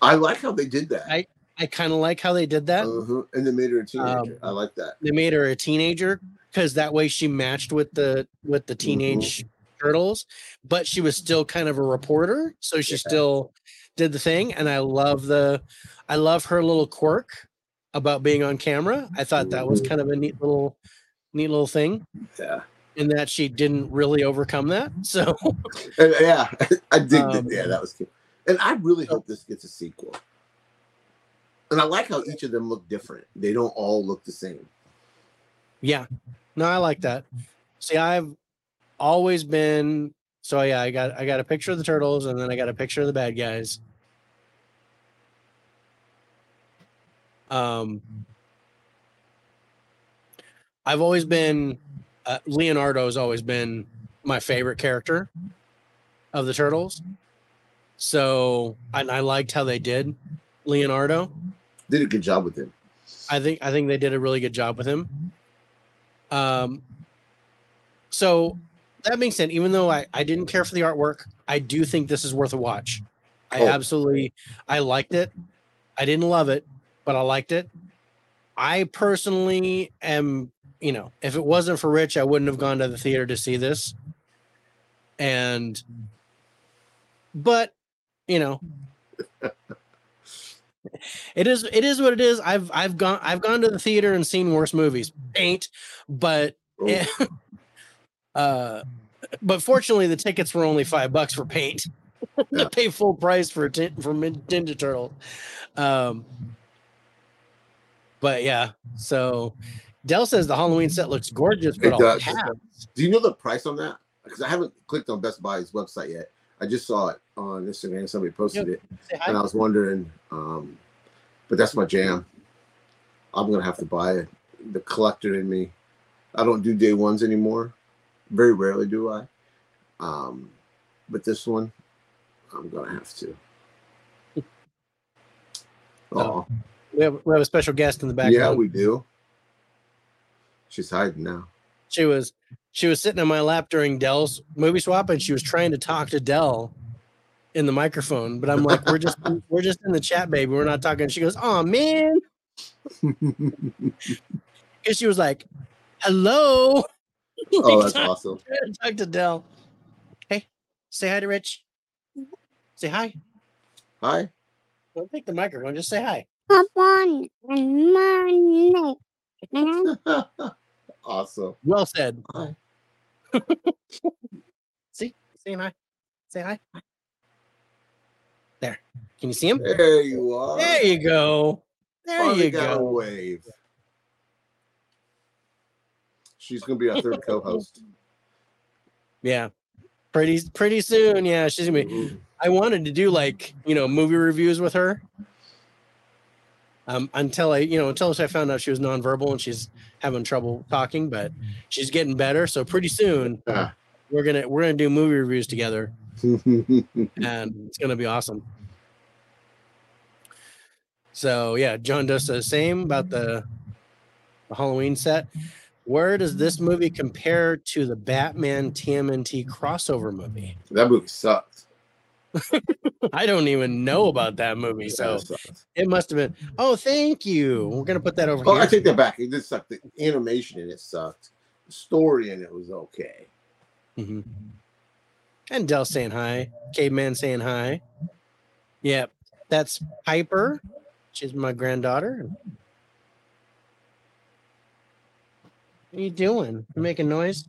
I like how they did that. I- I kind of like how they did that. uh-huh. And they made her a teenager. Um, I like that. They made her a teenager because that way she matched with the with the teenage turtles, but she was still kind of a reporter, so she Yeah. still did the thing. And I love the I love her little quirk about being on camera. I thought that was Mhm. kind of a neat little neat little thing Yeah. in that she didn't really overcome that. [laughs] So yeah, [laughs] I did. Um. Yeah, that was cute. And I really hope this gets a sequel. And I like how each of them look different. They don't all look the same. Yeah. No, I like that. See, I've always been so yeah, I got I got a picture of the turtles and then I got a picture of the bad guys. Um I've always been uh, Leonardo's always been my favorite character of the turtles. So, I liked how they did Leonardo. Did a good job with him. I think I think they did a really good job with him. Um, so that being said, even though I, I didn't care for the artwork, I do think this is worth a watch. I Oh. absolutely I liked it. I didn't love it, but I liked it. I personally am, you know, if it wasn't for Rich, I wouldn't have gone to the theater to see this. And but you know it is it is what it is. I've I've gone I've gone to the theater and seen worse movies. Ain't, but Oh, yeah. [laughs] uh but fortunately the tickets were only five bucks for paint [laughs] to pay full price for tin for Ninja Turtle. Um but yeah, so Dell says the Halloween set looks gorgeous, but It does. pass. Do you know the price on that? Because I haven't clicked on Best Buy's website yet. I just saw it on Instagram. Somebody posted it, and I was wondering. Um, but that's my jam. I'm gonna have to buy it. The collector in me. I don't do day ones anymore. Very rarely do I. Um, but this one, I'm gonna have to. [laughs] Oh, We have we have a special guest in the back. yeah, we do. She's hiding now. she was she was sitting on my lap during Dell's movie swap and she was trying to talk to Dell in the microphone, but I'm like, we're just [laughs] we're just in the chat, baby. We're not talking. She goes, Oh man. [laughs] And she was like, Hello. oh, that's [laughs] trying awesome. talk to Dell. Hey, say hi to Rich. Say hi. Hi. Don't take the microphone, just say hi. Upon Monday. awesome. Well said. Hi. See? Saying hi. Say hi. There. Can you see him? There you are. There you go. There Finally you go. wave. She's gonna be our third co-host. [laughs] Yeah. Pretty pretty soon. Yeah, she's gonna be Mhm. I wanted to do like, you know, movie reviews with her. Um, until I, you know, until I found out she was nonverbal and she's having trouble talking, but she's getting better. So pretty soon Ah. we're gonna we're gonna do movie reviews together [laughs] and it's gonna be awesome. So yeah, John does the same about the, the Halloween set. Where does this movie compare to the Batman TMNT crossover movie? That movie sucks. [laughs] I don't even know about that movie, Yeah, so it it must have been. Oh, thank you. We're gonna put that over Oh, here. I take that back. It just sucked. The animation in it sucked. The story in it was okay. Mhm. And Dell saying hi. Caveman saying hi. Yep. That's Piper. She's my granddaughter. What are you doing? You making noise?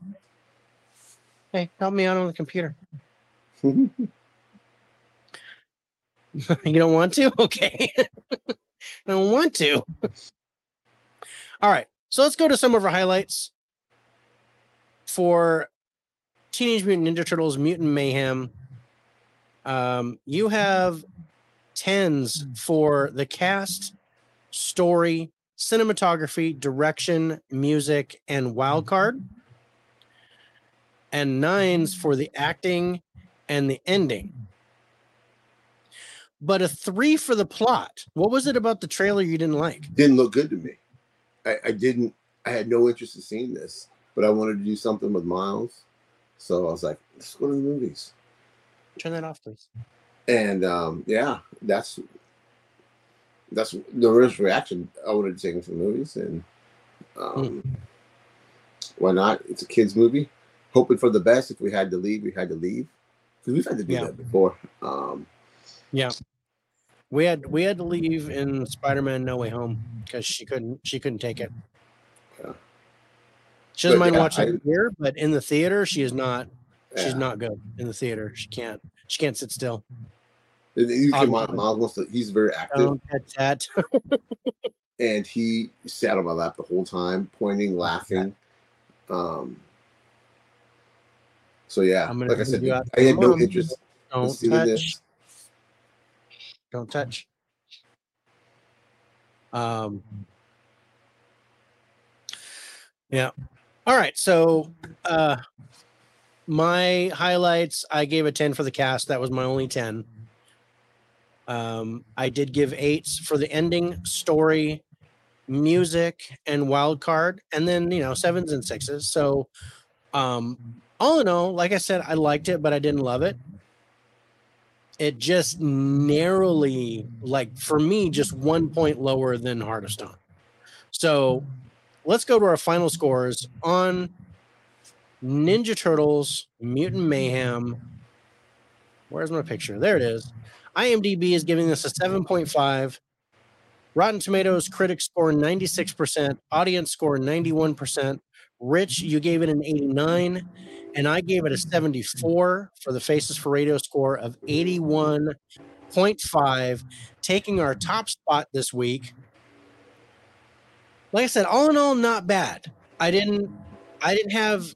Hey, help me out on the computer. [laughs] you don't want to? [laughs] Okay. I [laughs] don't want to. All right. So let's go to some of our highlights for Teenage Mutant Ninja Turtles Mutant Mayhem. Um, you have tens for the cast, story, cinematography, direction, music, and wild card. And nines for the acting and the ending. But a three for the plot. What was it about the trailer you didn't like? didn't look good to me. I, I didn't. I had no interest in seeing this, but I wanted to do something with Miles, so I was like, "Let's go to the movies." Turn that off, please. And um, yeah, that's that's the first reaction. I wanted to take him to the movies, and um, why not? It's a kids' movie. Hoping for the best. If we had to leave, we had to leave because we've had to do Yeah. that before. Um, yeah, We had we had to leave in Spider-Man No Way Home because she couldn't she couldn't take it. Yeah. She doesn't But, mind yeah, watching I- it here, but in the theater, she is not. She's not good in the theater. She can't. She can't sit still. You can, Miles wants to. He's very active. That. [laughs] and he sat on my lap the whole time, pointing, laughing. Um, so yeah, I'm gonna like I said, I had no interest Don't seeing touch. this. Don't touch. Um. Yeah. All right. So, uh, my highlights, I gave a 10 for the cast. That was my only 10. Um, I did give eights for the ending, story, music, and wild card, and then, you know, sevens and sixes. So, um, all in all, like I said, I liked it, but I didn't love it. It just narrowly, like for me, just one point lower than Heart of Stone. So let's go to our final scores on Ninja Turtles Mutant Mayhem. Where's my picture? There it is. IMDb is giving this a 7.5. Rotten Tomatoes critics score 96%, audience score 91%. Rich, you gave it an 89, and I gave it a 74 for the Faces for Radio score of 81.5, taking our top spot this week. Like I said, all in all, not bad. I didn't I didn't have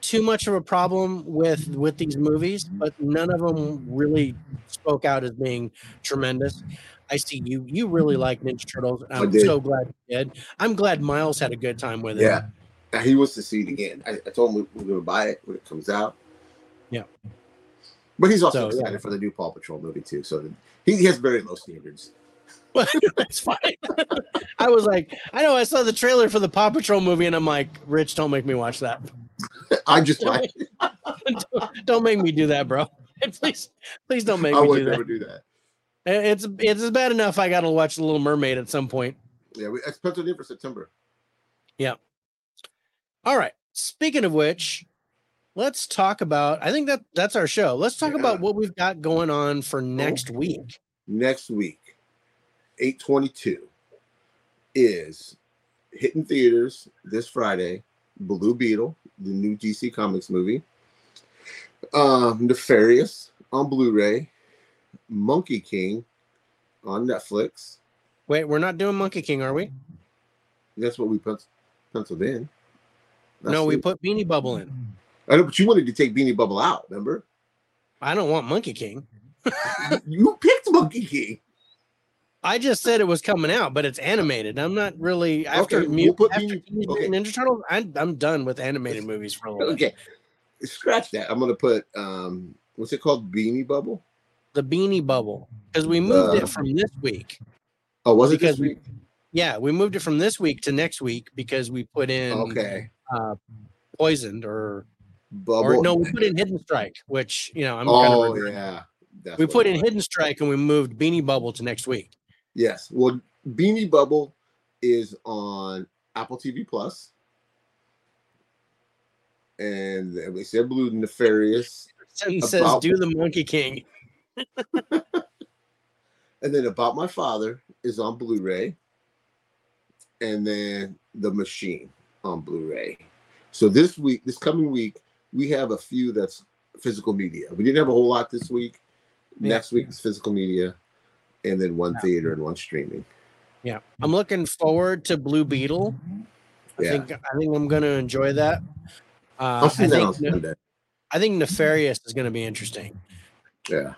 too much of a problem with with these movies, mm-hmm. but none of them really spoke out as being tremendous. I see you you really mm-hmm. like Ninja Turtles. I'm so glad you did. I'm glad Miles had a good time with it. Yeah, he wants to see it again. I, I told him we- we're going to buy it when it comes out. Yeah. but he's also So, yeah. excited for the new Paw Patrol movie too. So he, he has very low standards. But [laughs] that's fine. [laughs] I was like, I know I saw the trailer for the Paw Patrol movie, and I'm like, Rich, don't make me watch that. [laughs] I'm just like [laughs] don't, don't make me do that, bro. [laughs] please, please don't make I me would do that. never do that. It's it's bad enough I got to watch The Little Mermaid at some point. Yeah, we, it's penciled in for September. Yeah. All right. Speaking of which, let's talk about. I think that that's our show. Let's talk about what we've got going on for oh. next week. next week, 822, is hitting theaters this Friday. Blue Beetle, the new DC Comics movie. Um, Nefarious on Blu-ray. Monkey King on Netflix. Wait, we're not doing Monkey King, are we? That's what we pen- penciled in. That's no, we it. put Beanie Bubble in. I know, but you wanted to take Beanie Bubble out. Remember? I don't want Monkey King. [laughs] you picked Monkey King. I just said it was coming out, but it's animated. I'm not really after, Okay, Mu- we'll put after Beanie- okay. Ninja Turtles. I'm, I'm done with animated movies for a little bit. Okay, scratch that. I'm gonna put um, what's it called? Beanie Bubble. The Beanie Bubble because we moved Uh, it from this week. Oh, was it Because this we- Yeah, we moved it from this week to next week because we put in Okay. uh, poisoned or Bubble. or no, we put in Hidden Strike, which you know I'm kind oh of yeah. That's we put in. Hidden Strike and we moved Beanie Bubble to next week. Yes. Well, Beanie Bubble is on Apple TV Plus, and they said Blue Nefarious, And says, "Do the Monkey King." [laughs] and then About My Father is on Blu-ray, and then The Machine on Blu-ray. So this week, this coming week, we have a few that's physical media. We didn't have a whole lot this week. Yeah. Next week is physical media, and then one Yeah. theater and one streaming. Yeah, I'm looking forward to Blue Beetle. I Yeah. think I think I'm going to enjoy that. Uh, I'll see I that think Ne- I think Nefarious is going to be interesting. Yeah.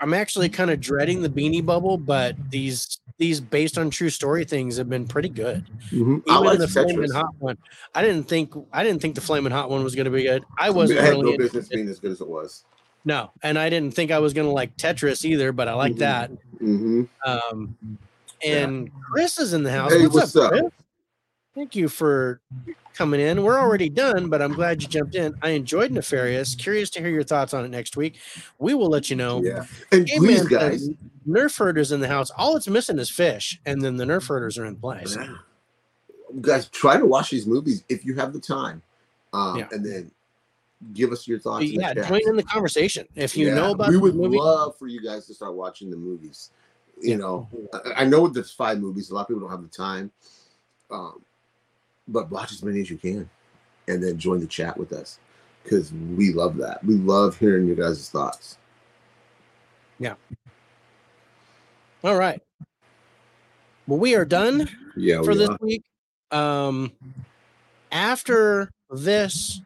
I'm actually kind of dreading the Beanie Bubble, but these these based on true story things have been pretty good. Mhm. I like the Flamin' Tetris. Hot one, I didn't think I didn't think the Flamin' Hot one was going to be good. I I wasn't I had really no business interested- being as good as it was. No, and I didn't think I was going to like Tetris either, but I like Mhm. that. hmm Um, and Chris is in the house. Hey, what's, what's up, up? Thank you for coming in. We're already done, but I'm glad you jumped in. I enjoyed Nefarious. Curious to hear your thoughts on it next week. We will let you know. Yeah. And Hey, please, man, guys, Nerf herders in the house. All it's missing is fish, and then the Nerf herders are in place. guys, try to watch these movies if you have the time. Um, Yeah. and then give us your thoughts. Yeah, join in the conversation if you Yeah, know about we would movie. love for you guys to start watching the movies. You Yeah. know, I, I know there's five movies. A lot of people don't have the time, um, but watch as many as you can, and then join the chat with us because we love that. We love hearing your guys' thoughts. Yeah. All right. Well, we are done. Yeah, for this are. week. Um, after this,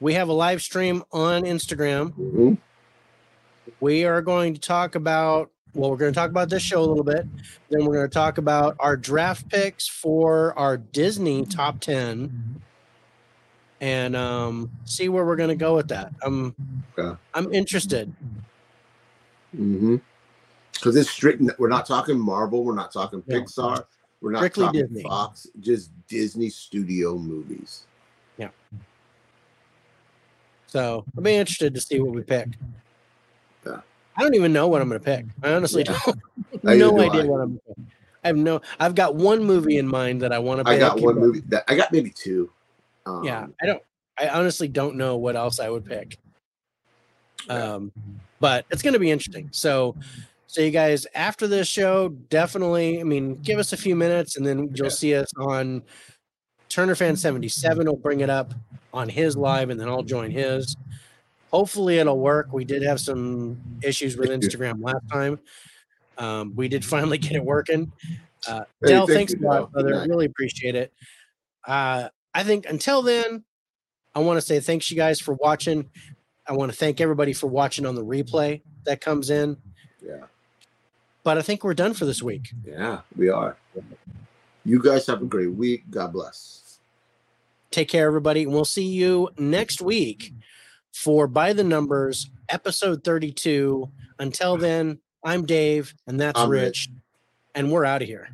we have a live stream on Instagram. Mhm. We are going to talk about well, we're going to talk about this show a little bit. Then we're going to talk about our draft picks for our Disney top ten, and um, see where we're going to go with that. I'm Okay. I'm interested. Mm-hmm. Because it's strict. We're not talking Marvel. We're not talking Yeah. Pixar. We're not Strictly talking Disney. Fox. Just Disney Studio movies. So I'll be interested to see what we pick. Yeah. I don't even know what I'm going to pick. I honestly Yeah. don't. [laughs] Neither no idea I. what I'm. I have no. I've got one movie in mind that I want to. I got one movie that I got maybe two. Um, Yeah, I don't. I honestly don't know what else I would pick. Um, but it's going to be interesting. So, so you guys after this show, definitely. I mean, give us a few minutes, and then you'll Yeah. see us on Turner Fan seventy seven. will bring it up on his live, and then I'll join his. Hopefully, it'll work. We did have some issues with Instagram last time. Um, we did [laughs] finally get it working. Uh, Hey, Dell, thank thanks you, a lot, brother. night. Really appreciate it. Uh, I think until then, I want to say thanks you guys for watching. I want to thank everybody for watching on the replay that comes in. Yeah. But I think we're done for this week. Yeah, we are. You guys have a great week. God bless. Take care, everybody, and we'll see you next week for By the Numbers, episode 32. Until then, I'm Dave, and that's I'm Rich, Rich. and we're out of here.